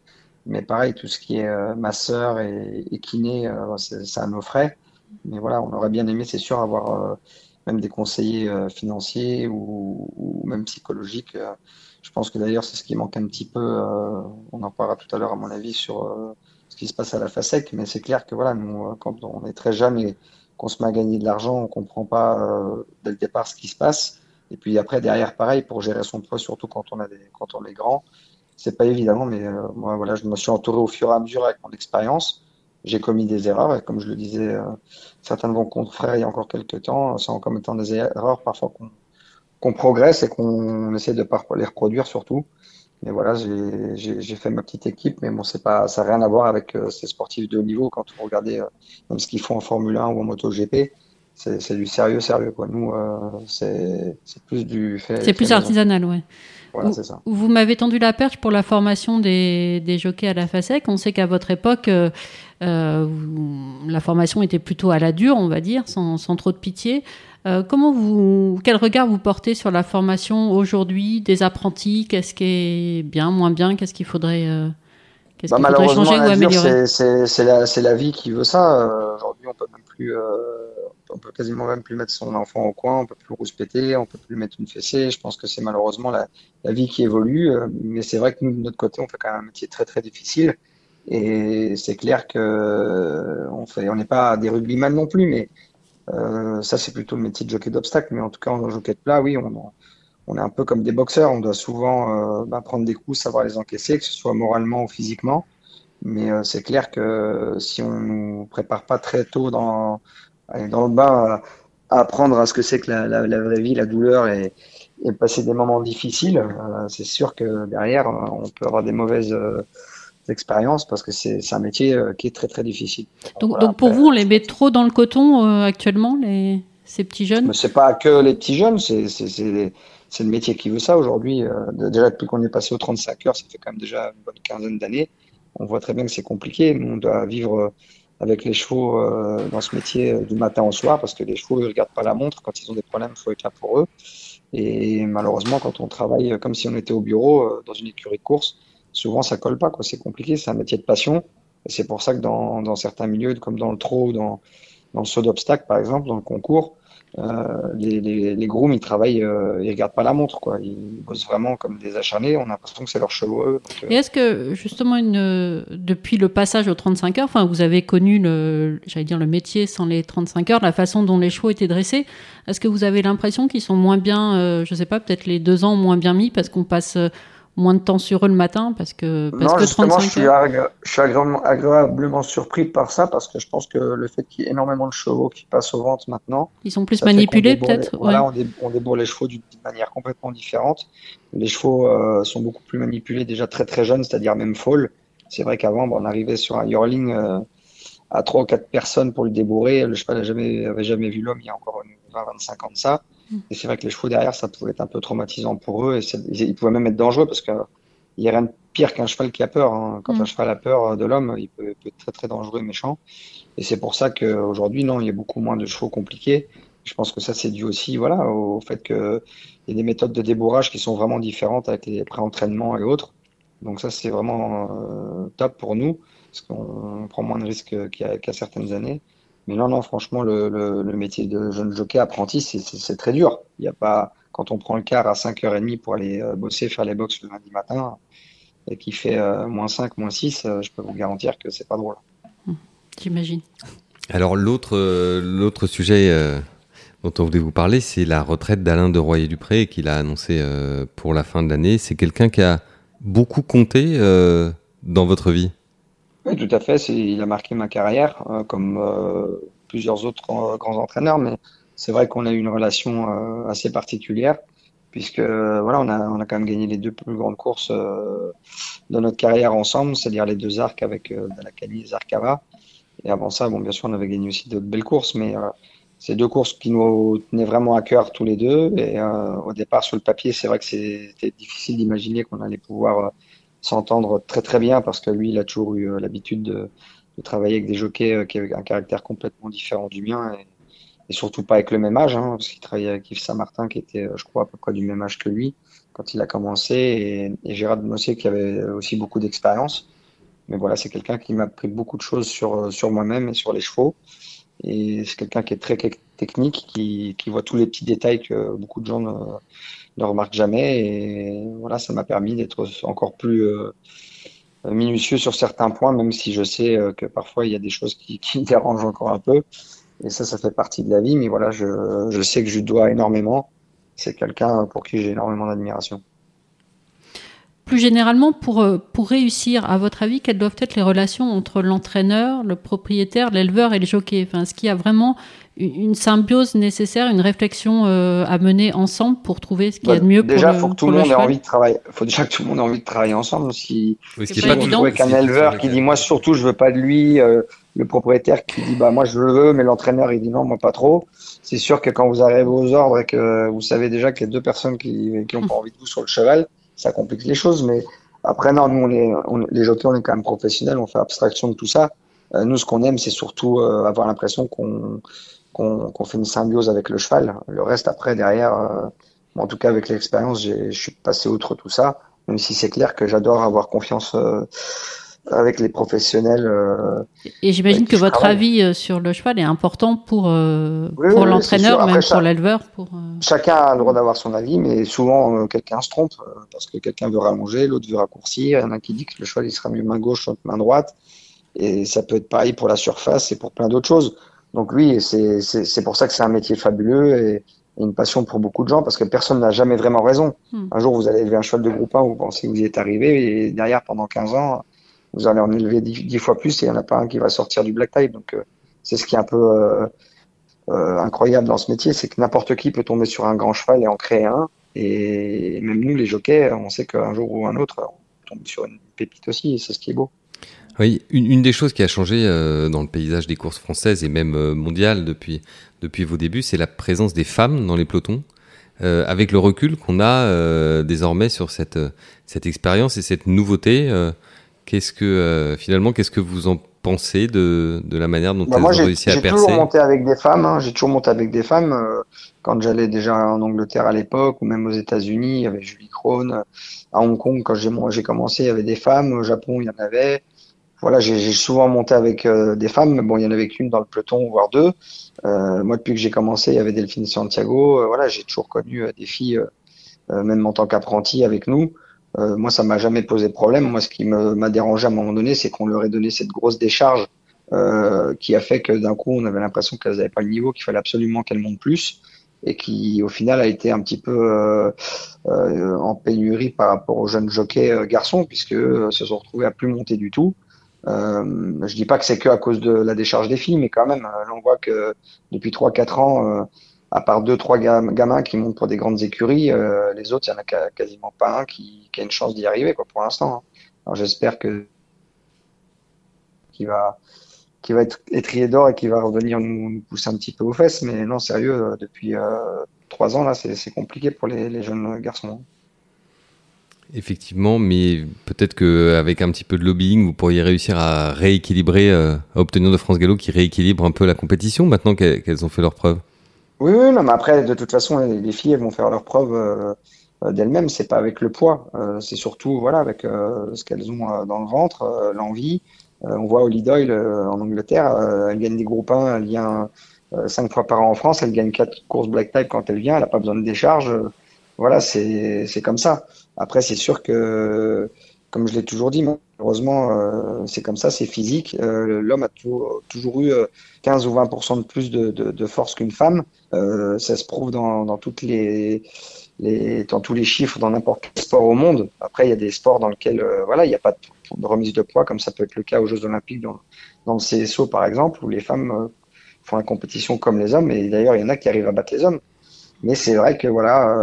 Mais pareil, tout ce qui est masseur et, et kiné, c'est à nos frais. Mais voilà, on aurait bien aimé, c'est sûr, avoir même des conseillers financiers ou, ou, même psychologiques je pense que d'ailleurs, c'est ce qui manque un petit peu. Euh, on en parlera tout à l'heure, à mon avis, sur euh, ce qui se passe à la FASEC. Mais c'est clair que voilà, nous, euh, quand on est très jeune et qu'on se met à gagner de l'argent, on comprend pas dès le départ ce qui se passe. Et puis après, derrière, pareil, pour gérer son poids, surtout quand on, a des, quand on est grand, c'est pas évident. Mais moi, voilà, je me suis entouré au fur et à mesure avec mon expérience. J'ai commis des erreurs, et comme je le disais, certains de vos confrères il y a encore quelques temps, c'est en commettant des erreurs parfois qu'on qu'on progresse et qu'on essaie de pas les reproduire surtout. Mais voilà, j'ai fait ma petite équipe, mais bon, c'est pas, ça n'a rien à voir avec euh, ces sportifs de haut niveau. Quand vous regardez euh, même ce qu'ils font en Formule 1 ou en MotoGP, c'est du sérieux, sérieux. Quoi. Nous, euh, c'est plus du fait. C'est plus artisanal, ouais. Voilà, vous, ça. vous m'avez tendu la perche pour la formation des, des jockeys à la FASEC. On sait qu'à votre époque, euh, la formation était plutôt à la dure, on va dire, sans, sans trop de pitié. Euh, comment vous, quel regard vous portez sur la formation aujourd'hui des apprentis? Qu'est-ce qui est bien, moins bien? Qu'est-ce qu'il faudrait, euh, qu'est-ce bah, faudrait changer ou améliorer C'est la, la, vie qui veut ça. Euh, aujourd'hui, on peut même plus, on peut quasiment même plus mettre son enfant au coin, on peut plus rouspéter, on peut plus mettre une fessée. Je pense que c'est malheureusement la, la, vie qui évolue. mais c'est vrai que nous, de notre côté, on fait quand même un métier très très difficile. Et c'est clair que on fait, on n'est pas des rugbyman non plus, mais euh, ça, c'est plutôt le métier de jockey d'obstacle, mais en tout cas, en jockey de plat, oui, on, on est un peu comme des boxeurs. On doit souvent euh, bah, prendre des coups, savoir les encaisser, que ce soit moralement ou physiquement. Mais euh, c'est clair que si on nous prépare pas très tôt dans, dans le bain à, apprendre à ce que c'est que la, la, la, vraie vie, la douleur et, et passer des moments difficiles, c'est sûr que derrière, on peut avoir des mauvaises expériences parce que c'est un métier euh, qui est très très difficile. Donc, donc, pour vous, on les met trop dans le coton euh, actuellement, les, ces petits jeunes? C'est pas que les petits jeunes, c'est le métier qui veut ça aujourd'hui. Euh, déjà depuis qu'on est passé aux 35 heures, ça fait quand même déjà une bonne quinzaine d'années. On voit très bien que c'est compliqué. On doit vivre avec les chevaux dans ce métier du matin au soir parce que les chevaux ne regardent pas la montre. Quand ils ont des problèmes, il faut être là pour eux. Et malheureusement, quand on travaille comme si on était au bureau dans une écurie de course, souvent ça colle pas. C'est compliqué, c'est un métier de passion. Et c'est pour ça que dans, dans, certains milieux, comme dans le trot, dans, dans le saut d'obstacle, par exemple, dans le concours, euh, les, les, les, grooms, ils travaillent, euh, ils regardent pas la montre, quoi. Ils bossent vraiment comme des acharnés. On a l'impression que c'est leur chevaux. Euh. Et est-ce que justement, une, depuis le passage aux 35 heures, enfin, vous avez connu j'allais dire le métier sans les 35 heures, la façon dont les chevaux étaient dressés. Est-ce que vous avez l'impression qu'ils sont moins bien, euh, je sais pas, peut-être les deux ans moins bien mis parce qu'on passe moins de temps sur eux le matin parce que parce non, que justement, je suis, je suis agréablement, surpris par ça parce que je pense que le fait qu'il y ait énormément de chevaux qui passent aux ventes maintenant, ils sont plus manipulés peut-être. Voilà, on, on, débourre les chevaux d'une manière complètement différente. Les chevaux euh, sont beaucoup plus manipulés déjà très très jeunes, c'est-à-dire même fall. C'est vrai qu'avant, on arrivait sur un yearling euh, à trois ou quatre personnes pour le débourrer. Le cheval n'avait jamais, avait jamais vu l'homme il y a encore 20-25 ans de ça. Et c'est vrai que les chevaux derrière, ça pouvait être un peu traumatisant pour eux et ils pouvaient même être dangereux parce qu'il n'y a rien de pire qu'un cheval qui a peur. Hein. Quand un mm. cheval a peur de l'homme, il peut, être très très dangereux et méchant. Et c'est pour ça qu'aujourd'hui, non, il y a beaucoup moins de chevaux compliqués. Je pense que ça, c'est dû aussi voilà, au fait qu'il y a des méthodes de débourrage qui sont vraiment différentes avec les pré-entraînements et autres. Donc ça, c'est vraiment euh, top pour nous, parce qu'on prend moins de risques qu'à certaines années. Mais non, non, franchement, le, le, le métier de jeune jockey apprenti, c'est très dur. Il y a pas, quand on prend le car à 5h30 pour aller euh, bosser, faire les box le lundi matin, et qui fait euh, moins 5, moins 6, je peux vous garantir que c'est pas drôle. J'imagine. Alors l'autre l'autre sujet dont on voulait vous parler, c'est la retraite d'Alain de Royer-Dupré qu'il a annoncé pour la fin de l'année. C'est quelqu'un qui a beaucoup compté euh, dans votre vie? Oui, tout à fait. Il a marqué ma carrière, euh, comme euh, plusieurs autres grands entraîneurs, mais c'est vrai qu'on a eu une relation assez particulière, puisque voilà, on a, on a quand même gagné les deux plus grandes courses de notre carrière ensemble, c'est-à-dire les deux arcs avec Dalakali et Zarkava. Et avant ça, bon, bien sûr, on avait gagné aussi d'autres belles courses, mais c'est deux courses qui nous tenaient vraiment à cœur tous les deux. Et euh, au départ, sur le papier, c'est vrai que c'était difficile d'imaginer qu'on allait pouvoir euh, s'entendre très très bien parce que lui, il a toujours eu euh, l'habitude de, travailler avec des jockeys qui avaient un caractère complètement différent du mien et, surtout pas avec le même âge, hein, parce qu'il travaillait avec Yves Saint-Martin qui était, je crois, à peu près du même âge que lui quand il a commencé et, Gérard Mossier qui avait aussi beaucoup d'expérience. Mais voilà, c'est quelqu'un qui m'a pris beaucoup de choses sur, sur moi-même et sur les chevaux. Et c'est quelqu'un qui est très technique, qui, qui, voit tous les petits détails que beaucoup de gens ne, ne remarquent jamais. Et voilà, ça m'a permis d'être encore plus euh, minutieux sur certains points, même si je sais euh, que parfois il y a des choses qui, qui, me dérangent encore un peu. Et ça, ça fait partie de la vie. Mais voilà, je, je sais que je dois énormément. C'est quelqu'un pour qui j'ai énormément d'admiration. Plus généralement, pour, euh, pour réussir, à votre avis, quelles doivent être les relations entre l'entraîneur, le propriétaire, l'éleveur et le jockey? Enfin, Est-ce qu'il y a vraiment une symbiose nécessaire, une réflexion euh, à mener ensemble pour trouver ce qu'il y a de mieux déjà, pour le Déjà, faut que tout le monde ait envie de travailler. faut déjà que tout le monde ait envie de travailler ensemble. Si, oui, c'est pas évident. Avec un éleveur qui dit moi surtout je veux pas de lui, euh, le propriétaire qui dit bah moi je le veux, mais l'entraîneur il dit non moi pas trop. C'est sûr que quand vous arrivez aux ordres et que vous savez déjà qu'il y a deux personnes qui qui ont pas envie de vous sur le cheval, ça complique les choses. Mais après, non, nous, on est, les jockeys, on est quand même professionnels, on fait abstraction de tout ça. Euh, nous, ce qu'on aime, c'est surtout euh, avoir l'impression qu'on qu'on fait une symbiose avec le cheval. Le reste, après, derrière, euh, en tout cas, avec l'expérience, je suis passé outre tout ça, même si c'est clair que j'adore avoir confiance avec les professionnels. Euh, et j'imagine que votre avis euh, sur le cheval est important pour, euh, pour l'entraîneur, même pour l'éleveur. Pour, Chacun a le droit d'avoir son avis, mais souvent quelqu'un se trompe parce que quelqu'un veut rallonger, l'autre veut raccourcir. Il y en a qui dit que le cheval il sera mieux main gauche que main droite. Et ça peut être pareil pour la surface et pour plein d'autres choses. Donc oui, c'est pour ça que c'est un métier fabuleux et, une passion pour beaucoup de gens parce que personne n'a jamais vraiment raison. Hmm. Un jour, vous allez élever un cheval de groupe 1, vous pensez que vous y êtes arrivé et derrière, pendant 15 ans, vous allez en élever dix, fois plus et il n'y en a pas un qui va sortir du black tie. Donc, euh, c'est ce qui est un peu euh, euh, incroyable dans ce métier, c'est que n'importe qui peut tomber sur un grand cheval et en créer un. Et même nous, les jockeys, on sait qu'un jour ou un autre, on tombe sur une pépite aussi, et c'est ce qui est beau. Oui, une, des choses qui a changé dans le paysage des courses françaises et même mondiales depuis, depuis vos débuts, c'est la présence des femmes dans les pelotons. avec le recul qu'on a désormais sur cette, cette expérience et cette nouveauté, Qu'est-ce que euh, finalement, qu'est-ce que vous en pensez de, de la manière dont bah elles ont réussi à percer J'ai toujours monté avec des femmes. Hein. J'ai toujours monté avec des femmes. Euh, quand j'allais déjà en Angleterre à l'époque, ou même aux États-Unis, il y avait Julie Krohn. À Hong Kong, quand j'ai commencé, il y avait des femmes. Au Japon, il y en avait. Voilà, j'ai souvent monté avec euh, des femmes. Mais bon, il y en avait qu'une dans le peloton, voire deux. moi, depuis que j'ai commencé, il y avait Delphine Santiago. voilà, j'ai toujours connu des filles, même en tant qu'apprenti, avec nous. Euh, moi, ça m'a jamais posé problème. Moi, ce qui m'a dérangé à un moment donné, c'est qu'on leur ait donné cette grosse décharge euh, qui a fait que d'un coup, on avait l'impression qu'elles n'avaient pas le niveau, qu'il fallait absolument qu'elles montent plus, et qui, au final, a été un petit peu euh, euh en pénurie par rapport aux jeunes jockeys euh, garçons, puisque se sont retrouvés à plus monter du tout. Je dis pas que c'est que à cause de la décharge des filles, mais quand même, on voit que depuis 3-4 ans, à part deux, trois gamins qui montent pour des grandes écuries, euh, les autres, il n'y en a quasiment pas un qui, a une chance d'y arriver pour l'instant. Hein. J'espère que qui va être étrié d'or et qui va revenir nous, pousser un petit peu aux fesses. Mais non, sérieux, euh, depuis euh, trois ans là, c'est compliqué pour les, jeunes garçons. Hein. Effectivement, mais peut-être qu'avec un petit peu de lobbying, vous pourriez réussir à rééquilibrer, à obtenir de France Gallo qui rééquilibre un peu la compétition maintenant qu'elles ont fait leur preuve. Oui, oui, non, mais après, de toute façon, les filles, elles vont faire leurs preuves d'elles-mêmes. C'est pas avec le poids, c'est surtout voilà avec ce qu'elles ont dans le ventre, l'envie. on voit Holly Doyle en Angleterre, elle gagne des groupes 1, elle vient cinq fois par an en France, elle gagne quatre courses black type quand elle vient, elle n'a pas besoin de décharge. voilà, c'est comme ça. Après, c'est sûr que, comme je l'ai toujours dit, malheureusement, euh, c'est comme ça, c'est physique. Euh, L'homme a toujours, eu 15 euh, ou 20% de plus de, de, de force qu'une femme. Euh, ça se prouve dans, dans toutes les, les, dans tous les chiffres dans n'importe quel sport au monde. Après, il y a des sports dans lesquels euh, voilà, il n'y a pas de, remise de poids, comme ça peut être le cas aux Jeux Olympiques dans, dans le CSO par exemple, où les femmes font la compétition comme les hommes. Et d'ailleurs, il y en a qui arrivent à battre les hommes. Mais c'est vrai que voilà,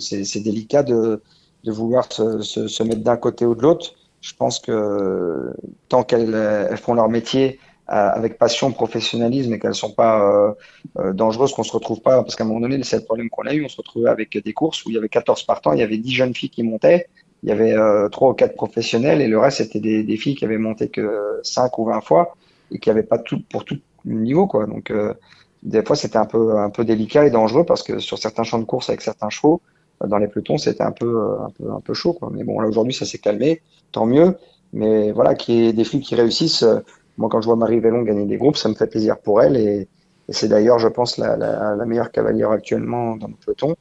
c'est délicat de de vouloir se, se, se mettre d'un côté ou de l'autre. Je pense que tant qu'elles elles font leur métier euh, avec passion, professionnalisme et qu'elles sont pas euh, euh, dangereuses, qu'on se retrouve pas, parce qu'à un moment donné, c'est le problème qu'on a eu, on se retrouvait avec des courses où il y avait 14 partants, il y avait 10 jeunes filles qui montaient, il y avait trois ou quatre professionnels et le reste c'était des, des, filles qui avaient monté que 5 ou 20 fois et qui n'avaient pas tout pour tout niveau quoi. Donc des fois c'était un peu un peu délicat et dangereux parce que sur certains champs de course avec certains chevaux, dans les pelotons, c'était un peu, un peu, un peu chaud. Quoi. Mais bon, là aujourd'hui, ça s'est calmé, tant mieux. Mais voilà, qu'il y ait des filles qui réussissent. Euh, moi, quand je vois Marie Vellon gagner des groupes, ça me fait plaisir pour elle. Et, c'est d'ailleurs, je pense, la, meilleure cavalière actuellement dans le peloton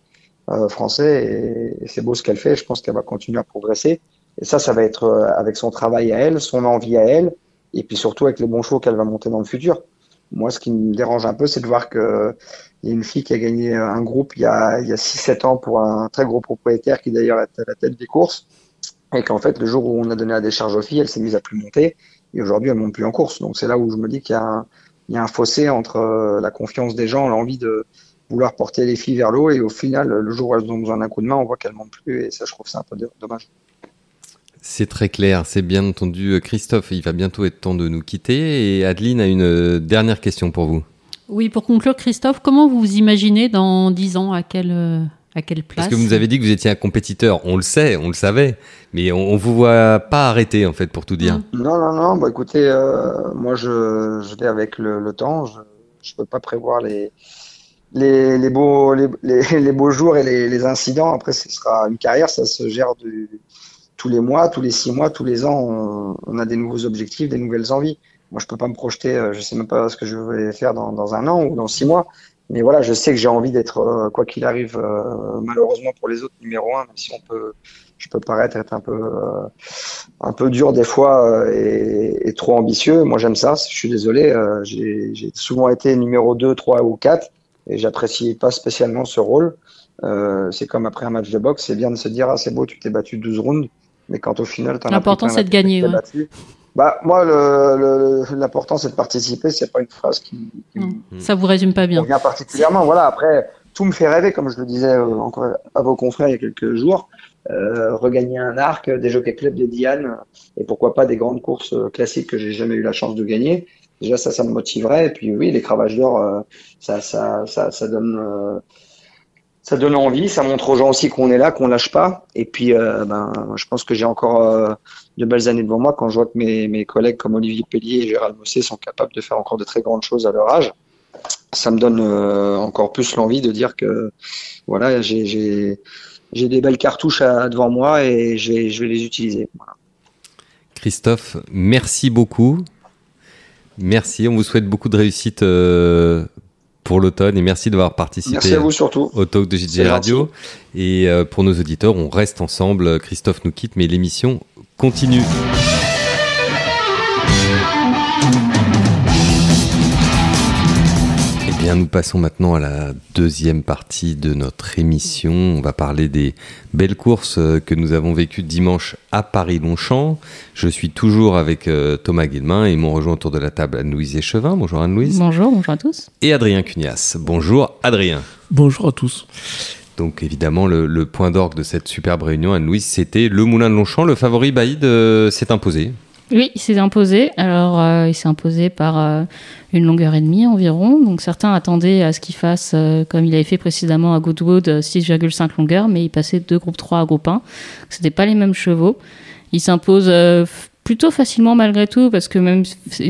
euh, français. Et, c'est beau ce qu'elle fait. Je pense qu'elle va continuer à progresser. Et ça, ça va être euh, avec son travail à elle, son envie à elle, et puis surtout avec les bons chevaux qu'elle va monter dans le futur. Moi, ce qui me dérange un peu, c'est de voir que il y a une fille qui a gagné un groupe il y a, a 6-7 ans pour un très gros propriétaire qui d'ailleurs est à la tête des courses. Et qu'en fait, le jour où on a donné la décharge aux filles, elle s'est mise à plus monter. Et aujourd'hui, elle monte plus en course. Donc c'est là où je me dis qu'il y, y, a un fossé entre euh, la confiance des gens, l'envie de vouloir porter les filles vers l'eau. Et au final, le jour où elles ont besoin d'un coup de main, on voit qu'elles montent plus. Et ça, je trouve ça un peu dommage. C'est très clair, c'est bien entendu. Christophe, il va bientôt être temps de nous quitter. Et Adeline a une euh, dernière question pour vous. Oui, pour conclure, Christophe, comment vous vous imaginez dans 10 ans à quelle, à quelle place Parce que vous nous avez dit que vous étiez un compétiteur, on le sait, on le savait, mais on, ne vous voit pas arrêter en fait pour tout dire. Non, non, non. Bah écoutez, euh, moi je, je vais avec le, le temps. Je, je peux pas prévoir les les, les beaux les, les, beaux jours et les, les, incidents. Après, ce sera une carrière, ça se gère du, tous les mois, tous les six mois, tous les ans. On, on a des nouveaux objectifs, des nouvelles envies. Moi, je peux pas me projeter, euh, je sais même pas ce que je vais faire dans, dans un an ou dans six mois. Mais voilà, je sais que j'ai envie d'être, euh, quoi qu'il arrive, euh, malheureusement pour les autres, numéro un, même si on peut, je peux paraître être un peu, un peu dur des fois et, et, trop ambitieux. Moi, j'aime ça. Je suis désolé. j'ai souvent été numéro 2, 3 ou 4 et j'apprécie pas spécialement ce rôle. c'est comme après un match de boxe, c'est bien de se dire, ah, c'est beau, tu t'es battu 12 rounds. Mais quand au final, L'important, c'est de gagner. Bah, moi, l'important, le, c'est de participer. C'est pas une phrase qui, qui mmh. ça vous résume pas bien. Bien particulièrement. Voilà. Après, tout me fait rêver, comme je le disais euh, encore à vos confrères il y a quelques jours. Euh, regagner un arc, des Jockey Club, des Diane, et pourquoi pas des grandes courses euh, classiques que j'ai jamais eu la chance de gagner. Déjà, ça, ça me motiverait. Et puis, oui, les cravages d'or, euh, ça, ça, ça, ça, donne, euh, ça donne envie. Ça montre aux gens aussi qu'on est là, qu'on lâche pas. Et puis, ben, je pense que j'ai encore de belles années devant moi quand je vois que mes, mes collègues comme Olivier Pellier et Gérald Mossé sont capables de faire encore de très grandes choses à leur âge. Ça me donne euh, encore plus l'envie de dire que voilà, j'ai des belles cartouches devant moi et je vais, les utiliser. Christophe, merci beaucoup. Merci, on vous souhaite beaucoup de réussite euh, pour l'automne et merci d'avoir participé merci à vous surtout. au talk de JJ Radio. Et euh, pour nos auditeurs, on reste ensemble. Christophe nous quitte, mais l'émission continue. Bien, nous passons maintenant à la deuxième partie de notre émission. On va parler des belles courses euh, que nous avons vécues dimanche à Paris-Longchamp. Je suis toujours avec euh, Thomas Guilmain et m'ont rejoint autour de la table Anne-Louise Echevin. Bonjour Anne-Louise. Bonjour, bonjour à tous. Et Adrien Cunias. Bonjour Adrien. Bonjour à tous. Donc évidemment, le, le point d'orgue de cette superbe réunion, Anne-Louise, c'était le Moulin de Longchamp. Le favori Baïd euh, s'est imposé. Oui, il s'est imposé. Alors, euh, il s'est imposé par euh, une longueur et demie environ. Donc, certains attendaient à ce qu'il fasse, euh, comme il avait fait précédemment à Goodwood, 6,5 longueurs, mais il passait de groupe 3 à groupe 1. C'était pas les mêmes chevaux. Il s'impose plutôt facilement malgré tout, parce que même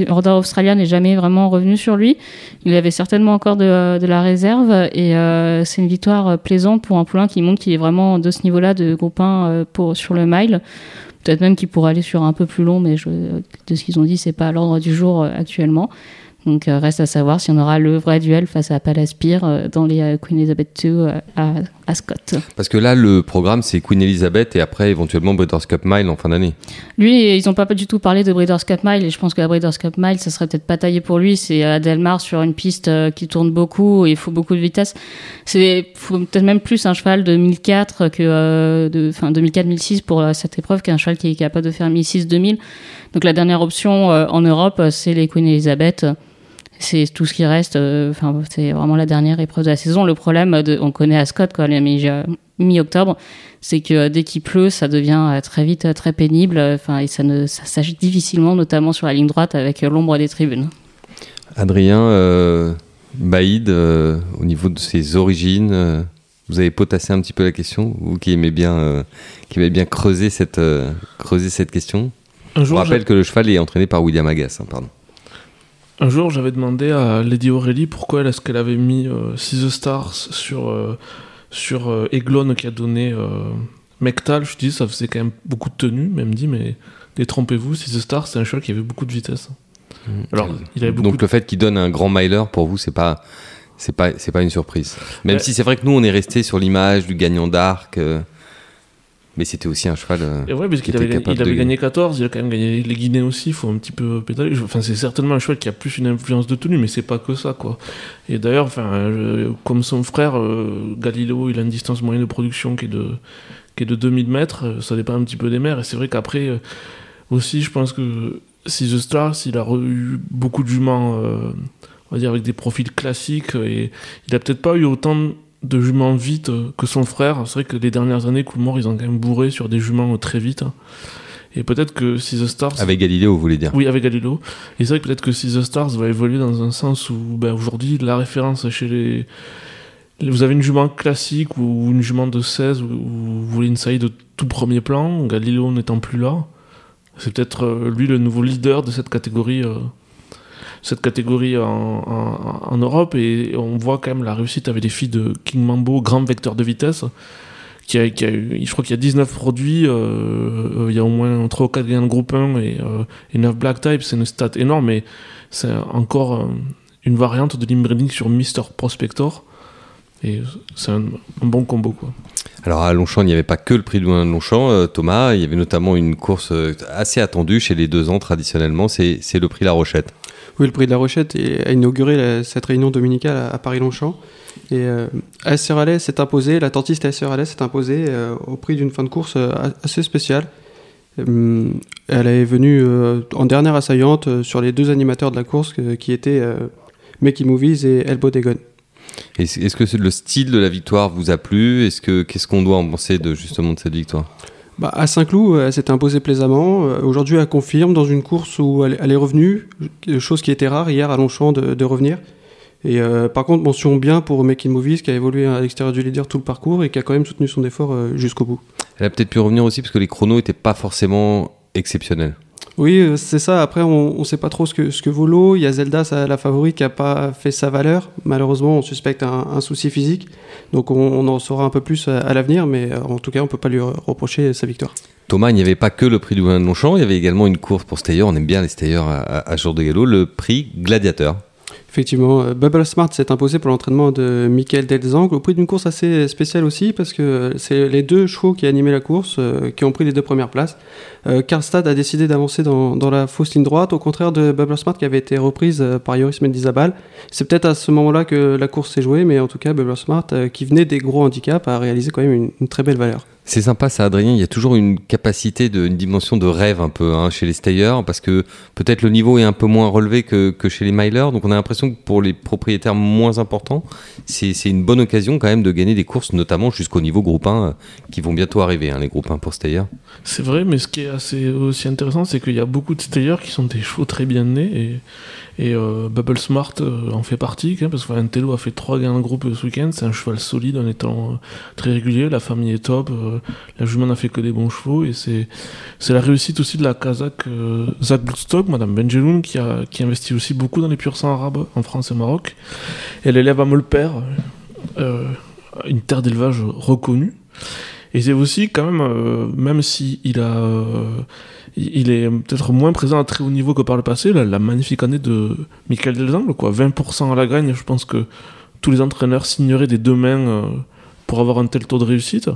Order Australia n'est jamais vraiment revenu sur lui. Il avait certainement encore de, la réserve, et c'est une victoire plaisante pour un poulain qui montre qu'il est vraiment de ce niveau-là de groupe 1 euh, pour, sur le mile. Peut-être même qu'il pourrait aller sur un peu plus long, mais de ce qu'ils ont dit, c'est pas à l'ordre du jour euh, actuellement. Donc euh, reste à savoir si on aura le vrai duel face à Palaspire euh, dans les Queen Elizabeth II à, à, Scott. Parce que là, le programme, c'est Queen Elizabeth et après éventuellement Breeders' Cup Mile en fin d'année. Lui, ils n'ont pas du tout parlé de Breeders' Cup Mile et je pense que la Breeders' Cup Mile, ça serait peut-être pas taillé pour lui. C'est à Delmar sur une piste qui tourne beaucoup et il faut beaucoup de vitesse. C'est peut-être même plus un cheval de 2004 que de, enfin 2004-2006 pour cette épreuve qu'un cheval qui est capable de faire 1006-2000. Donc la dernière option en Europe, c'est les Queen Elizabeth c'est tout ce qui reste. Euh, enfin, c'est vraiment la dernière épreuve de la saison. Le problème, de, on connaît à Scott, quoi, mi-octobre, c'est que euh, dès qu'il pleut, ça devient euh, très vite très pénible. Enfin, et ça ne, ça s'agit difficilement, notamment sur la ligne droite avec l'ombre des tribunes. Adrien, euh, Baïd, au niveau de ses origines, vous avez potassé un petit peu la question, vous qui aimez bien, qui aimez bien creuser cette, creuser cette question. Un jour, Je rappelle que le cheval est entraîné par William Agas, hein, pardon. Un jour, j'avais demandé à Lady Aurélie pourquoi est-ce qu'elle avait mis euh, Six Stars sur, euh, sur euh, Eglon qui a donné euh, Mectal. Je dis, ça faisait quand même beaucoup de tenue, mais elle me dit, mais détrompez-vous, Six Stars, c'est un cheval qui avait beaucoup de vitesse. Mmh. Alors, il avait Donc le fait qu'il donne un grand miler, pour vous, c'est pas... C'est pas, c'est pas une surprise. Même si c'est vrai que nous, on est resté sur l'image du gagnant d'arc. Mais c'était aussi un cheval. Euh, et ouais, parce qu'il avait, il avait gagné 14, il a quand même gagné les Guinées aussi, il faut un petit peu pédaler. Enfin, c'est certainement un cheval qui a plus une influence de tenue, mais c'est pas que ça, quoi. Et d'ailleurs, enfin, comme son frère, euh, Galileo, il a une distance moyenne de production qui est de, qui est de 2000 mètres, euh, ça dépend un petit peu des mers. Et c'est vrai qu'après, aussi, je pense que si The Stars, il a eu beaucoup de juments, on va dire, avec des profils classiques, et il a peut-être pas eu autant de juments vite euh, que son frère. C'est vrai que les dernières années, Coolmore, ils ont quand même bourré sur des juments très vite. Et peut-être que Si The Stars. Avec Galileo, vous voulez dire Oui, avec Galileo. Et c'est vrai que peut-être que Si The Stars va évoluer dans un sens où ben, aujourd'hui, la référence chez les. Vous avez une jument classique ou une jument de 16 ou vous voulez une saillie de tout premier plan, Galileo n'étant plus là. C'est peut-être euh, lui le nouveau leader de cette catégorie. Euh, cette catégorie en, Europe et on voit quand même la réussite avec les filles de King Mambo, grand vecteur de vitesse. Qui a, eu, je crois qu'il y a 19 produits, euh, euh, il y a au moins 3 ou 4 gains de groupe 1 et, euh, et 9 black type, c'est une stat énorme, mais c'est encore une variante de l'inbreeding sur Mister Prospector. Et c'est un, bon combo. Alors à Longchamp, il n'y avait pas que le prix de Longchamp, Thomas, il y avait notamment une course assez attendue chez les deux ans traditionnellement, c'est le prix La Rochette. Oui, le prix de la Rochette a inauguré cette réunion dominicale à, Paris-Longchamp. Et euh, s'est imposé, la tantiste s'est imposée euh, au prix d'une fin de course euh, assez spéciale. Euh, elle est venue en dernière assaillante sur les deux animateurs de la course qui étaient Mickey Movies et Elbow Dagon. Est-ce que le style de la victoire vous a plu? Est-ce que qu'est-ce qu'on doit en penser de justement de cette victoire? Bah, à Saint-Cloud, elle s'est imposée plaisamment. Euh, aujourd'hui, elle confirme dans une course où elle, est revenue, chose qui était rare hier à Longchamp de, de revenir. Et euh, par contre, mention bien pour Making Movies qui a évolué à l'extérieur du leader tout le parcours et qui a quand même soutenu son effort euh, jusqu'au bout. Elle a peut-être pu revenir aussi parce que les chronos n'étaient pas forcément exceptionnels. Oui, euh, c'est ça. Après, on ne sait pas trop ce que, vaut l'eau. Il y a Zelda, la favorite, qui n'a pas fait sa valeur. Malheureusement, on suspecte un, souci physique. Donc, on, en saura un peu plus à, l'avenir. Mais euh, en tout cas, on ne peut pas lui reprocher sa victoire. Thomas, il n'y avait pas que le prix du Longchamp. Il y avait également une course pour Stayer. On aime bien les Stayer à, à jour de galop. Le prix Gladiateur. Effectivement, euh, Bubble Smart s'est imposé pour l'entraînement de Michael Delzang au prix d'une course assez spéciale aussi parce que c'est les deux chevaux qui animaient la course euh, qui ont pris les deux premières places. Euh, Karlstad a décidé d'avancer dans, dans, la fausse ligne droite au contraire de Bubble Smart qui avait été reprise par Yoris Mendizabal. C'est peut-être à ce moment-là que la course s'est jouée mais en tout cas Bubble Smart qui venait des gros handicaps a réalisé quand même une très belle valeur. C'est sympa ça, Adrien. Il y a toujours une capacité, une dimension de rêve un peu hein, chez les stayers, parce que peut-être le niveau est un peu moins relevé que, que chez les milers. Donc on a l'impression que pour les propriétaires moins importants, c'est une bonne occasion quand même de gagner des courses, notamment jusqu'au niveau groupe 1, euh, qui vont bientôt arriver, hein, les groupes 1 pour stayers. C'est vrai, mais ce qui est assez aussi intéressant, c'est qu'il y a beaucoup de stayers qui sont des chevaux très bien nés et euh, Bubble Smart euh, en fait partie, hein, parce Tello a fait trois gains de groupe ce week-end. C'est un cheval solide en étant très régulier. La famille est top. La jument n'a fait que des bons chevaux et c'est la réussite aussi de la Kazakh euh, Zach Bloodstock, Madame Benjeloun, qui a qui investit aussi beaucoup dans les pur sang arabes en France et au Maroc. Elle élève à Molper, euh, une terre d'élevage reconnue. Et c'est aussi quand même, euh, même si il a, euh, il est peut-être moins présent à très haut niveau que par le passé, la, magnifique année de Michael Delzangle, quoi, 20% à la gagne, je pense que tous les entraîneurs signeraient des deux mains euh, pour avoir un tel taux de réussite.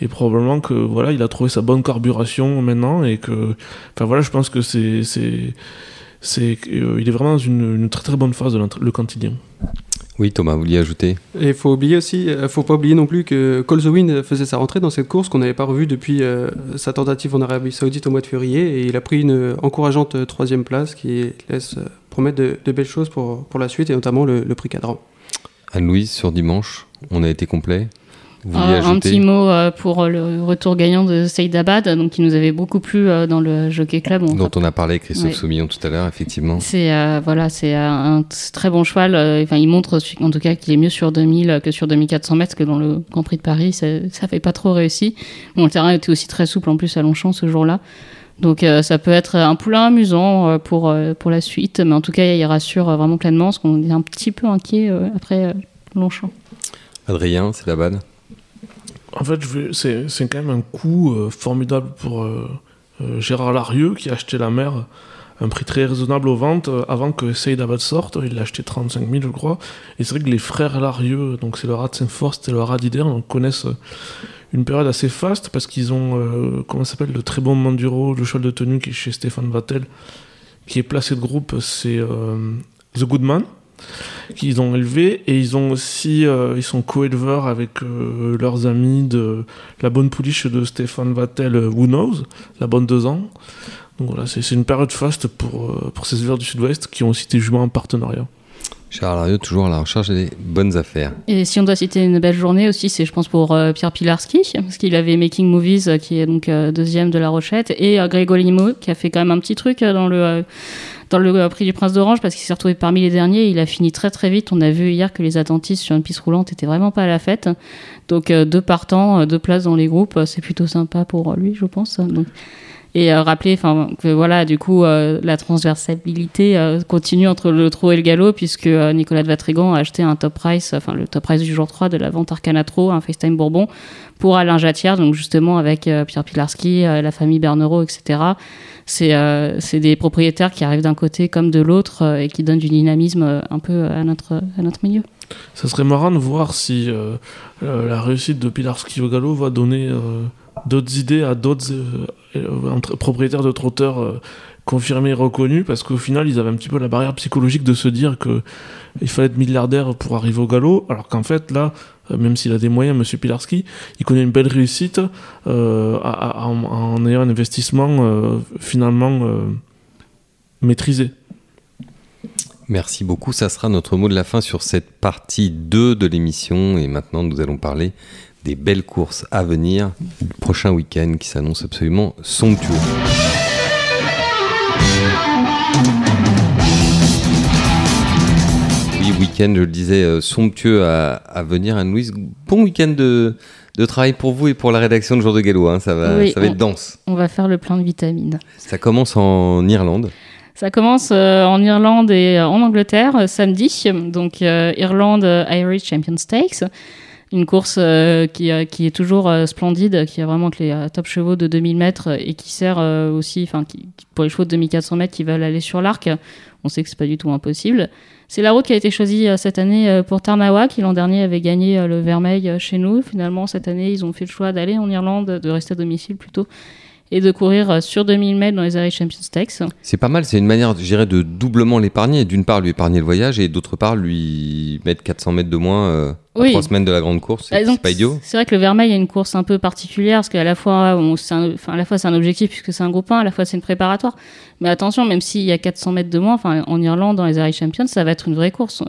Et probablement que voilà, il a trouvé sa bonne carburation maintenant et que, enfin voilà, je pense que c'est, c'est, c'est, euh, il est vraiment dans une, une très très bonne phase de le quantidien. Oui, Thomas, vous vouliez ajouter? Et il faut oublier aussi, euh, faut pas oublier non plus que Wind faisait sa rentrée dans cette course qu'on n'avait pas revue depuis euh, sa tentative en Arabie Saoudite au mois de février et il a pris une encourageante troisième place qui laisse euh, promettre de, de belles choses pour, pour la suite et notamment le, le prix cadran. Anne-Louise, sur dimanche, on a été complet? Vous Un, petit mot euh, pour le retour gagnant de Saïd Abad, donc qui nous avait beaucoup plu euh, dans le Jockey Club. On dont on a parlé avec Christophe Ouais. Soumillon tout à l'heure, effectivement. C'est euh, voilà, c'est un, très bon cheval. euh, Enfin, il montre en tout cas qu'il est mieux sur 2000 que sur 2400 mètres, que dans le Grand Prix de Paris, ça, ça fait pas trop réussi. Bon, le terrain était aussi très souple en plus à Longchamp ce jour-là. Donc euh, ça peut être un poulain amusant euh, pour, euh, pour la suite, mais en tout cas il rassure euh, vraiment pleinement, parce qu'on est un petit peu inquiet euh, après euh, Longchamp. Adrien, c'est la balle. En fait, c'est quand même un coup euh, formidable pour euh, euh, Gérard Larieux qui a acheté la mer un prix très raisonnable aux ventes euh, avant que Saïd Abad sorte. Il l'a acheté 35 000, je crois. Et c'est vrai que les frères Larieux, donc c'est le rat de Saint-Forst et le rat d'Ider, connaissent euh, une période assez faste parce qu'ils ont, euh, comment ça s'appelle, le très bon Manduro, le cheval de tenue qui est chez Stéphane Vattel, qui est placé de groupe, c'est euh, The Goodman qu'ils ont élevé et ils ont aussi euh, ils sont co-éleveurs avec euh, leurs amis de la bonne pouliche de Stéphane Vattel euh, Who Knows la bonne deux ans donc voilà c'est c'est une période faste pour, euh, pour ces éleveurs du sud-ouest qui ont aussi des juments en partenariat Gérard Larieux, toujours à la recherche des bonnes affaires. Et si on doit citer une belle journée aussi, c'est je pense pour euh, Pierre Pilarski, parce qu'il avait Making Movies, euh, qui est donc euh, deuxième de la Rochette, et euh, Grégory Limo, qui a fait quand même un petit truc euh, dans le, euh, dans le prix du Prince d'Orange, parce qu'il s'est retrouvé parmi les derniers. Il a fini très très vite. On a vu hier que les attentistes sur une piste roulante étaient vraiment pas à la fête. Donc euh, deux partants, euh, deux places dans les groupes, euh, c'est plutôt sympa pour lui, je pense. Et euh, rappeler que voilà du coup euh, la transversabilité euh, continue entre le trot et le galop puisque Nicolas de Vatrigan a acheté un top price enfin le top price du jour 3 de la vente Arcana Trot un FaceTime Bourbon pour Alain Jatière donc justement avec Pierre Pilarski la famille Bernerot etc c'est euh, des propriétaires qui arrivent d'un côté comme de l'autre et qui donnent du dynamisme un peu à notre à notre milieu. Ça serait marrant de voir si la réussite de Pilarski au galop va donner d'autres idées à d'autres euh, propriétaires de trotteurs euh, confirmés reconnus parce qu'au final ils avaient un petit peu la barrière psychologique de se dire que il fallait être milliardaire pour arriver au galop alors qu'en fait là euh, même s'il a des moyens monsieur Pilarski il connaît une belle réussite euh, en, en ayant un investissement finalement maîtrisé Merci beaucoup. Ça sera notre mot de la fin sur cette partie 2 de l'émission. Et maintenant, nous allons parler des belles courses à venir. Le prochain week-end qui s'annonce absolument somptueux. Oui, week-end, je le disais, euh, somptueux à, à venir. Anne-Louise, bon week-end de, de travail pour vous et pour la rédaction de Jour de Gallo. hein. Ça va, Oui, ça va on- être dense. on va faire le plein de vitamines Ça commence en Irlande. Ça commence euh, en Irlande et euh, en Angleterre euh, samedi. Donc Irlande Irish Champion Stakes, une course euh, qui, euh, qui est toujours euh, splendide, qui a vraiment que les top chevaux de 2000 mètres et qui sert aussi, enfin pour les chevaux de 2400 mètres qui veulent aller sur l'arc. On sait que c'est pas du tout impossible. C'est la route qui a été choisie cette année pour Tarnawa, qui l'an dernier avait gagné le Vermeil chez nous. Finalement, cette année, ils ont fait le choix d'aller en Irlande, de rester à domicile plutôt, et de courir euh, sur 2000 mètres dans les Irish Champion Stakes. C'est pas mal, c'est une manière, je dirais, de doublement l'épargner. D'une part, lui épargner le voyage et d'autre part, lui mettre 400 mètres de moins euh, à Oui. trois semaines de la grande course. Bah, C'est pas idiot. C'est vrai que le Vermeil a une course un peu particulière parce qu'à la fois, on- un, à la fois c'est un objectif puisque c'est un groupe 1, à la fois c'est une préparatoire. Mais attention, même s'il y a 400 mètres de moins, enfin, en Irlande, dans les Irish Champions, ça va être une vraie course.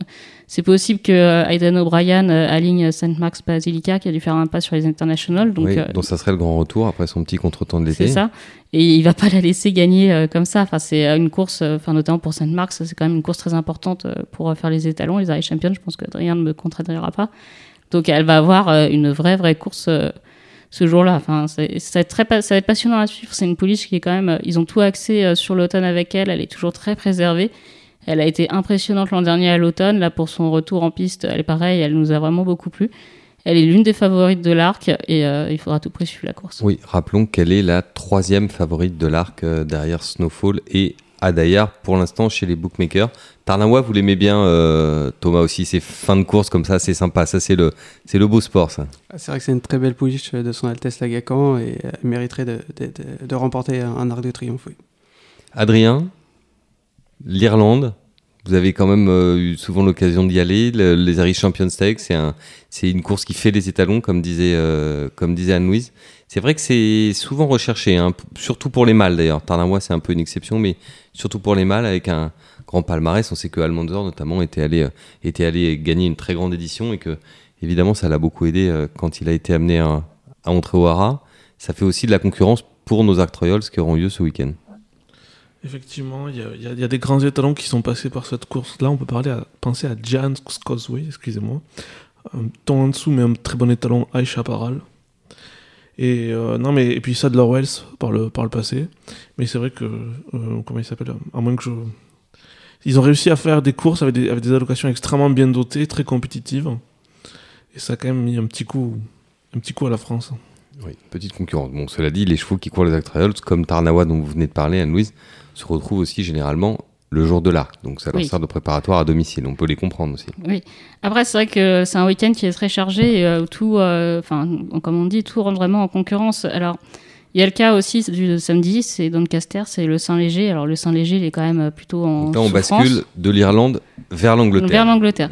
C'est possible que euh, Aidan O'Brien euh, aligne St. Mark's Basilica qui a dû faire un pas sur les internationals. Donc, oui, euh, donc ça serait le grand retour après son petit contretemps de l'été. c'est ça. Et il va pas la laisser gagner comme ça. Enfin, c'est une course, enfin, notamment pour St. Mark's, c'est quand même une course très importante pour faire les étalons, les Irish Champions. Je pense que rien ne me contredira pas. Donc, elle va avoir une vraie, vraie course ce jour-là. Enfin, ça, ça, va être très, ça va être passionnant à suivre. C'est une police qui est quand même, ils ont tout axé sur l'automne avec elle. Elle est toujours très préservée. Elle a été impressionnante l'an dernier à l'automne. Là, pour son retour en piste, elle est pareille. Elle nous a vraiment beaucoup plu. Elle est l'une des favorites de l'arc et il faudra à tout prix suivre la course. Oui, rappelons qu'elle est la troisième favorite de l'arc derrière Snowfall et Adayar pour l'instant chez les bookmakers. Tarnawa, vous l'aimez bien, euh, Thomas aussi, ces fins de course comme ça, c'est sympa. Ça, c'est le, c'est le beau sport, ça. Ah, c'est vrai que c'est une très belle pouliche de son Altesse Lagacan et elle mériterait de, de, de, remporter un arc de triomphe. Adrien, l'Irlande, vous avez quand même euh, eu souvent l'occasion d'y aller. les Irish Champions Stakes, c'est un, c'est une course qui fait les étalons, comme disait, euh, disait Anne-Louise. C'est vrai que c'est souvent recherché, hein, surtout pour les mâles d'ailleurs. Tarnawa, c'est un peu une exception, mais surtout pour les mâles, avec un grand palmarès. On sait que Almanzor, notamment, était allé, euh, était allé gagner une très grande édition et que, évidemment, ça l'a beaucoup aidé quand il a été amené à, à Ontreuara. Ça fait aussi de la concurrence pour nos Arc qui auront lieu ce week-end. Effectivement, il y, a des grands étalons qui sont passés par cette course-là. On peut parler à, penser à Jan Causeway, excusez-moi. Un ton en dessous, mais un très bon étalon, Aisha Paral. Et euh, non, mais et puis ça de Wells par le par le passé. Mais c'est vrai que euh, comment il s'appelle À moins que ils ont réussi à faire des courses avec des, avec des allocations extrêmement bien dotées, très compétitives. Et ça a quand même mis un petit coup, un petit coup à la France. Oui, petite concurrence. Bon, cela dit, les chevaux qui courent les Actrials, comme Tarnawa dont vous venez de parler, Anne-Louise, se retrouvent aussi généralement le jour de l'arc. Donc ça leur sert de préparatoire à domicile. On peut les comprendre aussi. Oui. Après, c'est vrai que c'est un week-end qui est très chargé et euh, tout, euh, enfin, comme on dit, tout rentre vraiment en concurrence. Alors, il y a le cas aussi du samedi, c'est Doncaster, c'est le Saint-Léger. Alors le Saint-Léger, il est quand même plutple en. Là, on bascule de l'Irlande vers l'Angleterre. Vers l'Angleterre.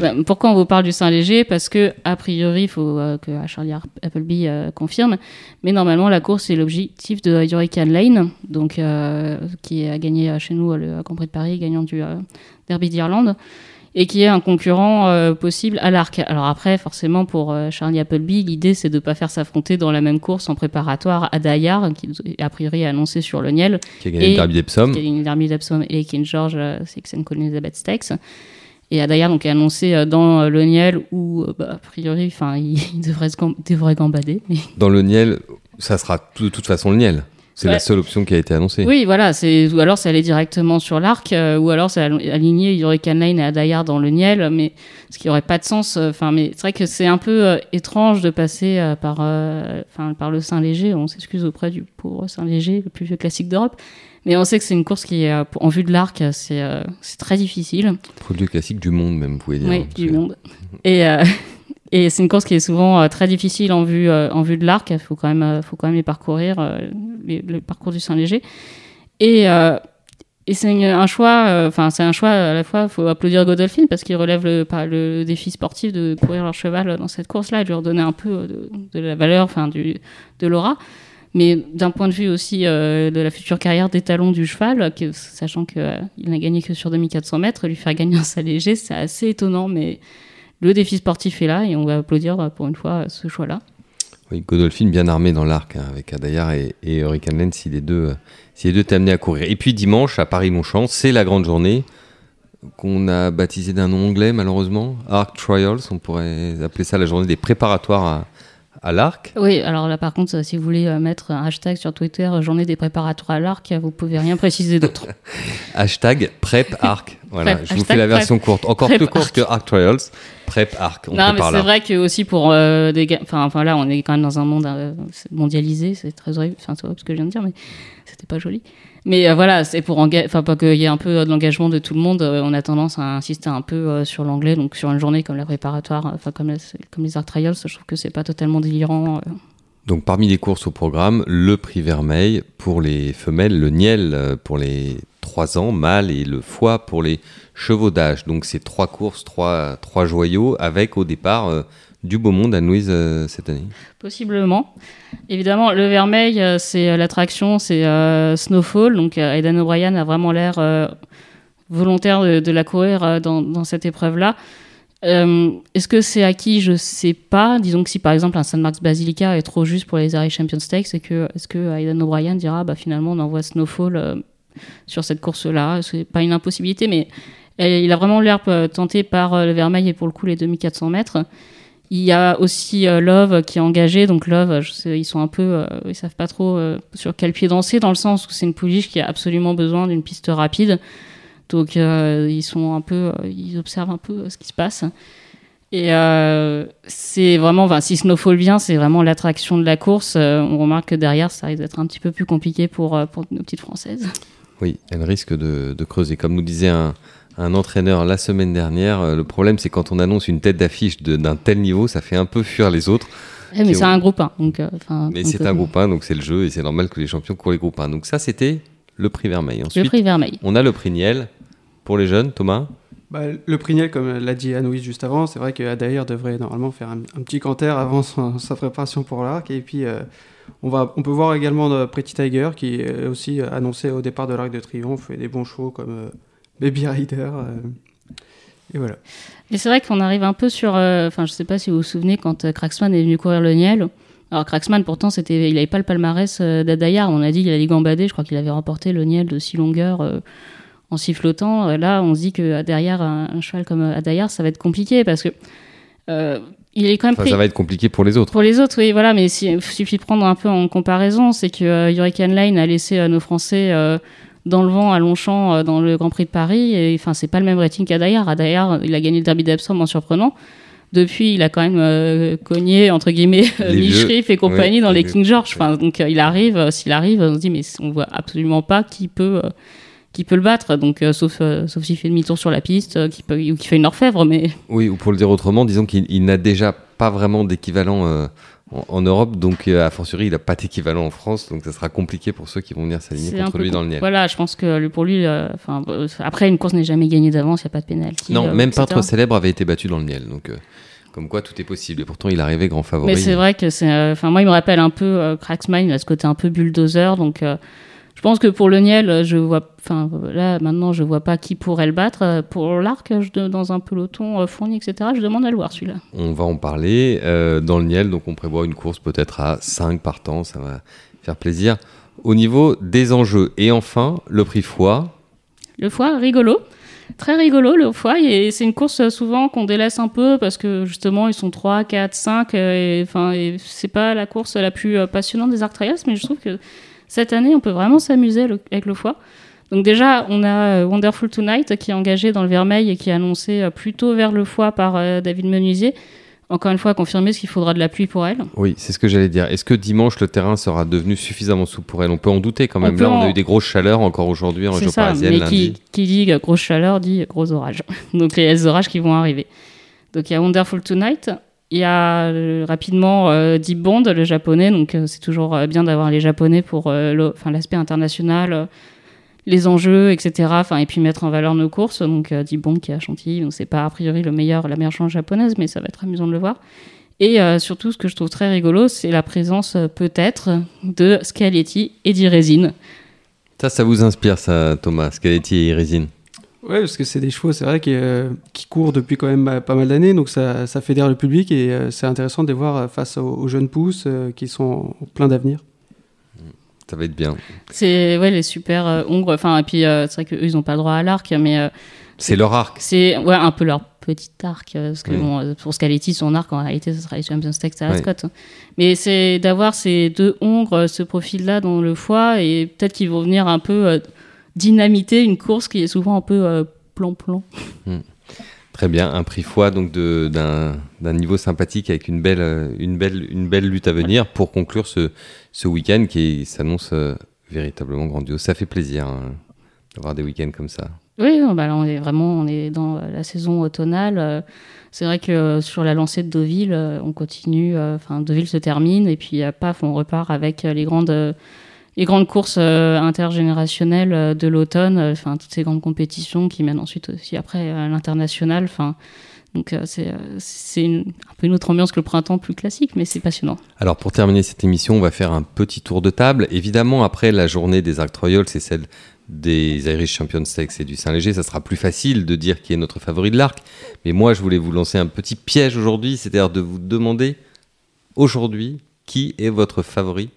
Bah, pourquoi on vous parle du Saint-Léger? Parce que a priori, il faut euh, que Charlie Appleby euh, confirme, mais normalement la course c'est l'objectif de Hurricane Lane, donc euh, qui a gagné chez nous le Grand Prix de Paris, gagnant du Derby d'Irlande et qui est un concurrent euh, possible à l'arc. Alors après, forcément, pour euh, Charlie Appleby, l'idée c'est de ne pas faire s'affronter dans la même course en préparatoire à Dayar, qui a priori annoncé sur le Niel. Qui a gagné le Derby d'Epsom. Qui a gagné le Derby d'Epsom et King George, euh, Six and Elizabeth Stakes. Et Adayar donc est annoncé dans le Niel où bah, a priori enfin il devrait, devrait gambader. Mais... Dans le Niel, ça sera de toute façon le Niel. C'est la seule option qui a été annoncée. Oui, voilà. C'est ou alors c'est aller directement sur l'arc, euh, ou alors c'est aligner Hurricane Line et Adayar dans le Niel, mais ce qui aurait pas de sens. Euh, enfin, mais c'est vrai que c'est un peu euh, étrange de passer par, enfin, par le Saint-Léger. On s'excuse auprès du pauvre Saint-Léger, le plus vieux classique d'Europe. Mais on sait que c'est une course qui est, en vue de l'arc, c'est très difficile. Le plus vieux classique du monde, même, vous pouvez dire. Oui, du monde. Et Et c'est une course qui est souvent euh, très difficile en vue, euh, en vue de l'arc. Il faut quand même, euh, faut quand même les parcourir, le parcours du Saint-Léger. Et, c'est un choix, enfin c'est un choix à la fois. Il faut applaudir Godolphin parce qu'il relève le, défi sportif de courir leur cheval dans cette course-là de leur donner un peu de, la valeur, enfin de l'aura mais d'un point de vue aussi de la future carrière des talons du cheval, sachant qu'il n'a gagné que sur 2400 mètres, lui faire gagner un Saint-Léger, c'est assez étonnant, mais le défi sportif est là et on va applaudir pour une fois ce choix-là. Oui, Godolphin bien armé dans l'arc hein, avec Adayar et, et Hurricane si les deux euh, si les deux à courir. Et puis dimanche à Paris-Longchamp, c'est la grande journée qu'on a baptisée d'un nom anglais malheureusement, Arc Trials. On pourrait appeler ça la journée des préparatoires à, à l'arc. Oui, alors là par contre, si vous voulez euh, mettre un hashtag sur Twitter, journée des préparatoires à l'arc, vous pouvez rien préciser d'autre. hashtag prep arc. Voilà, je vous fais la version courte, encore plus courte que Arc Trials. Prep arc. non, mais c'est vrai que aussi pour euh, des, enfin, enfin là, on est quand même dans un monde euh, mondialisé, c'est très horrible, enfin c'est horrible ce que je viens de dire, mais c'était pas joli. Mais euh, voilà, c'est pour enfin pas qu'il y ait un peu de l'engagement de tout le monde. on a tendance à insister un peu sur l'anglais, donc sur une journée comme la préparatoire, enfin comme, les Arc Trials, je trouve que c'est pas totalement délirant. Donc parmi les courses au programme, le prix vermeil pour les femelles, le niel pour les 3 ans, mâles et le foie pour les chevaux d'âge. Donc c'est trois courses, trois, joyaux avec au départ euh, du beau monde à Louise euh, cette année Possiblement. Évidemment, le vermeil, euh, c'est l'attraction, c'est Snowfall. Donc Aidan O'Brien a vraiment l'air volontaire de, la courir dans, cette épreuve-là. Est-ce que c'est acquis? Je sais pas. Disons que si par exemple un San Marks Basilica est trop juste pour les Irish Champions Stakes, est-ce que, est que Aidan O'Brien dira bah, finalement on envoie Snowfall sur cette course-là? C'est pas une impossibilité, mais il a vraiment l'air tenté par euh, le Vermeil et pour le coup les 2400 mètres. Il y a aussi Love qui est engagé. Donc Love, ils sont un peu, ils savent pas trop sur quel pied danser dans le sens où c'est une pouliche qui a absolument besoin d'une piste rapide. Donc ils sont un peu, ils observent un peu ce qui se passe. Et euh, c'est vraiment, enfin, si Snowfall vient, c'est vraiment l'attraction de la course. Euh, on remarque que derrière, ça risque d'être un petit peu plus compliqué pour, euh, pour nos petites françaises. Oui, elle risque de, de creuser. Comme nous disait un, un, entraîneur la semaine dernière, le problème, c'est quand on annonce une tête d'affiche d'un tel niveau, ça fait un peu fuir les autres. mais c'est un groupe 1. Donc, mais c'est un groupe 1, donc c'est le jeu et c'est normal que les champions courent les groupes 1. Donc ça, c'était le prix Vermeil. Ensuite, le prix Vermeil. On a le prix Niel pour les jeunes, Thomas bah, le Prignel, comme l'a dit Anouis juste avant, c'est vrai qu'Adair devrait normalement faire un, petit canter avant sa préparation pour l'arc. Et puis, euh, on, va, on peut voir également euh, Pretty Tiger, qui est aussi annoncé au départ de l'Arc de Triomphe, et des bons shows comme euh, Baby Rider. et voilà. Et c'est vrai qu'on arrive un peu sur. Enfin, je sais pas si vous vous souvenez, quand Cracksman est venu courir le Niel. Alors, Cracksman, pourtant, c'était, il n'avait pas le palmarès d'Adair. On a dit qu'il allait gambader. Je crois qu'il avait remporté le Niel de six longueurs en sifflotant. Euh, là, on se dit que derrière un, cheval comme Adayar, ça va être compliqué parce que euh, il est quand même. Ça va être compliqué pour les autres. Pour les autres, oui, voilà. Mais il suffit de prendre un peu en comparaison, c'est que euh, Hurricane Line a laissé nos Français dans le vent à Longchamp dans le Grand Prix de Paris. Et enfin, c'est pas le même rating qu'Adayar. Adayar, il a gagné le Derby d'Epsom en surprenant. Depuis, il a quand même cogné entre guillemets Michriff et compagnie dans les King George. Enfin, donc il arrive, s'il arrive, on se dit mais on voit absolument pas qui peut qui peut le battre, donc euh, sauf, euh, sauf s'il fait demi-tour sur la piste, euh, qui peut, ou qui fait une orfèvre, mais... Oui, ou pour le dire autrement, disons qu'il n'a déjà pas vraiment d'équivalent en, Europe, donc a fortiori il n'a pas d'équivalent en France, donc ça sera compliqué pour ceux qui vont venir s'aligner contre lui dans le Niel. Voilà, je pense que pour lui, enfin après une course n'est jamais gagnée d'avance, il n'y a pas de pénalty. Non, même peintre célèbre avait été battu dans le Niel, donc... Comme quoi tout est possible. Et pourtant, il arrivait grand favori. Mais c'est vrai que c'est. Enfin, moi, il me rappelle un peu Cracksmine, il a ce côté un peu bulldozer. Donc, je pense que pour le Niel, je vois, enfin là maintenant, je vois pas qui pourrait le battre. Pour l'arc, dans un peloton euh, fourni, etc. Je demande à le voir celui-là. On va en parler euh, dans le Niel, donc on prévoit une course peut-être à 5 partants, ça va faire plaisir. Au niveau des enjeux et enfin le prix foie. Le foie, rigolo. Très rigolo le foie et c'est une course euh, souvent qu'on délaisse un peu parce que justement ils sont 3, 4, 5 et enfin c'est pas la course la plus passionnante des Arc Trials mais je trouve que cette année, on peut vraiment s'amuser avec le foie. Donc déjà, on a euh, Wonderful Tonight qui est engagé dans le vermeil et qui est annoncé euh, plutôt vers le foie par euh, David Menuisier. Encore une fois, confirmer ce qu'il faudra de la pluie pour elle. Oui, c'est ce que j'allais dire. Est-ce que dimanche, le terrain sera devenu suffisamment souple pour elle? On peut en douter quand même. Là, on a eu des grosses chaleurs encore aujourd'hui en région parisienne. Mais qui, qui, dit grosse chaleur dit gros orage. Donc il y a les orages qui vont arriver. Donc il y a Wonderful Tonight. Il y a euh, rapidement euh, Deep Bond, le japonais, donc euh, c'est toujours bien d'avoir les japonais pour l'aspect international, les enjeux, etc. Et puis mettre en valeur nos courses. Donc Deep Bond qui est à Chantilly, donc c'est pas a priori le meilleur, la meilleure chance japonaise, mais ça va être amusant de le voir. Et surtout, ce que je trouve très rigolo, c'est la présence peut-être de Scaletti et d'Irésine. Ça, ça vous inspire, ça, Thomas, Scaletti et Irésine? Ouais, parce que c'est des chevaux, c'est vrai, qui, euh, qui, courent depuis quand même bah, pas mal d'années, donc ça, ça, fédère le public et euh, c'est intéressant de les voir euh, face aux, jeunes pousses qui sont plein d'avenir. Ça va être bien. C'est ouais, les super hongres, enfin, et puis c'est vrai qu'eux, ils n'ont pas le droit à l'arc, mais. c'est leur arc. C'est ouais, un peu leur petit arc, parce que bon, pour Scaletti, son arc, en réalité, ce sera les Champions Stakes à Ascot. Mais c'est d'avoir ces deux hongres, ce profil-là dans le foie, et peut-être qu'ils vont venir un peu dynamiter une course qui est souvent un peu euh, plan-plan. Hmm. Très bien, un prix foie donc d'un niveau sympathique avec une belle, euh, une belle, une belle lutte à venir pour conclure ce, ce week-end qui s'annonce euh, véritablement grandiose. Ça fait plaisir hein, d'avoir des week-ends comme ça. Oui, bah là, on est vraiment on est dans la saison automnale. C'est vrai que sur la lancée de Deauville, on continue. Enfin, Deauville se termine et puis paf, on repart avec les grandes les grandes courses euh, intergénérationnelles euh, de l'automne, euh, enfin toutes ces grandes compétitions qui mènent ensuite aussi après à l'international. Enfin, donc c'est un peu une autre ambiance que le printemps plus classique, mais c'est passionnant. Alors pour terminer cette émission, on va faire un petit tour de table. Évidemment, après la journée des Arc Royals, c'est celle des Irish Champions Stakes et du Saint-Léger, ça sera plus facile de dire qui est notre favori de l'arc. Mais moi, je voulais vous lancer un petit piège aujourd'hui, c'est-à-dire de vous demander aujourd'hui qui est votre favori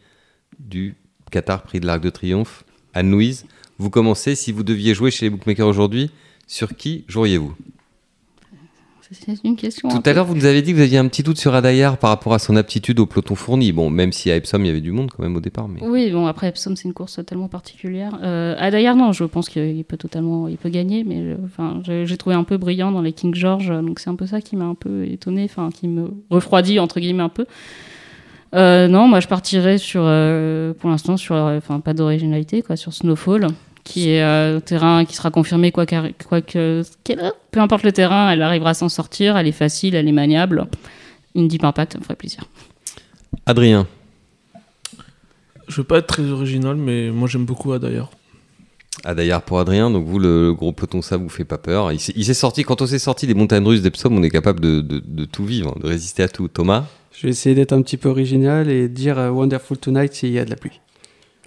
du Qatar, prix de l'Arc de Triomphe. Anne-Louise, vous commencez. Si vous deviez jouer chez les bookmakers aujourd'hui, sur qui joueriez-vous? C'est une question. Tout à l'heure, vous nous avez dit que vous aviez un petit doute sur Adayar par rapport à son aptitude au peloton fourni. Bon, même si à Epsom, il y avait du monde quand même au départ. Mais... Oui, bon, après, Epsom, c'est une course tellement particulière. Euh, Adayar, non, je pense qu'il peut totalement il peut gagner, mais euh, enfin, j'ai trouvé un peu brillant dans les King George, donc c'est un peu ça qui m'a un peu étonné, enfin, qui me refroidit, entre guillemets, un peu. Euh, non, moi, je partirais sur, euh, pour l'instant, sur, enfin, pas d'originalité, quoi, sur Snowfall qui est un terrain qui sera confirmé quoi, quoi que peu importe le terrain, elle arrivera à s'en sortir, elle est facile, elle est maniable. Une deep impact, ça me ferait plaisir. Adrien. Je veux pas être très original, mais moi j'aime beaucoup Adayar. Adayar pour Adrien, donc vous, le, gros peloton ça vous fait pas peur. Il s'est sorti, quand on s'est sorti des montagnes russes d'Epsom, on est capable de, de, tout vivre, de résister à tout. Thomas? Je vais essayer d'être un petit peu original et dire euh, Wonderful Tonight s'il y a de la pluie.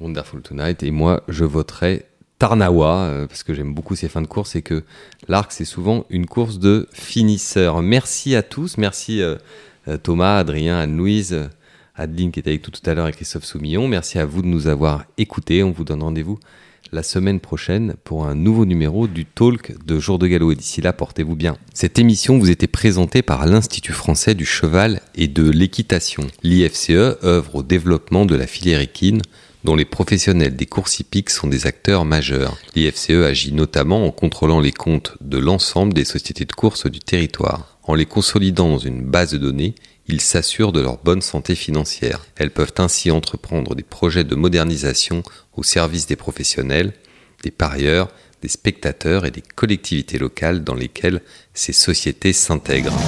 Wonderful Tonight, et moi je voterai Tarnawa, euh, parce que j'aime beaucoup ces fins de course, et que l'arc, c'est souvent une course de finisseur. Merci à tous, merci euh, Thomas, Adrien, Anne-Louise, Adeline qui était avec nous tout à l'heure et Christophe Soumillon. Merci à vous de nous avoir écoutés. On vous donne rendez-vous la semaine prochaine pour un nouveau numéro du Talk de Jour de Galop. Et d'ici là, portez-vous bien. Cette émission vous était présentée par l'Institut français du cheval et de l'équitation. L'IFCE œuvre au développement de la filière équine dont les professionnels des courses hippiques sont des acteurs majeurs. L'IFCE agit notamment en contrôlant les comptes de l'ensemble des sociétés de course du territoire. En les consolidant dans une base de données, ils s'assurent de leur bonne santé financière. Elles peuvent ainsi entreprendre des projets de modernisation au service des professionnels, des parieurs, des spectateurs et des collectivités locales dans lesquelles ces sociétés s'intègrent.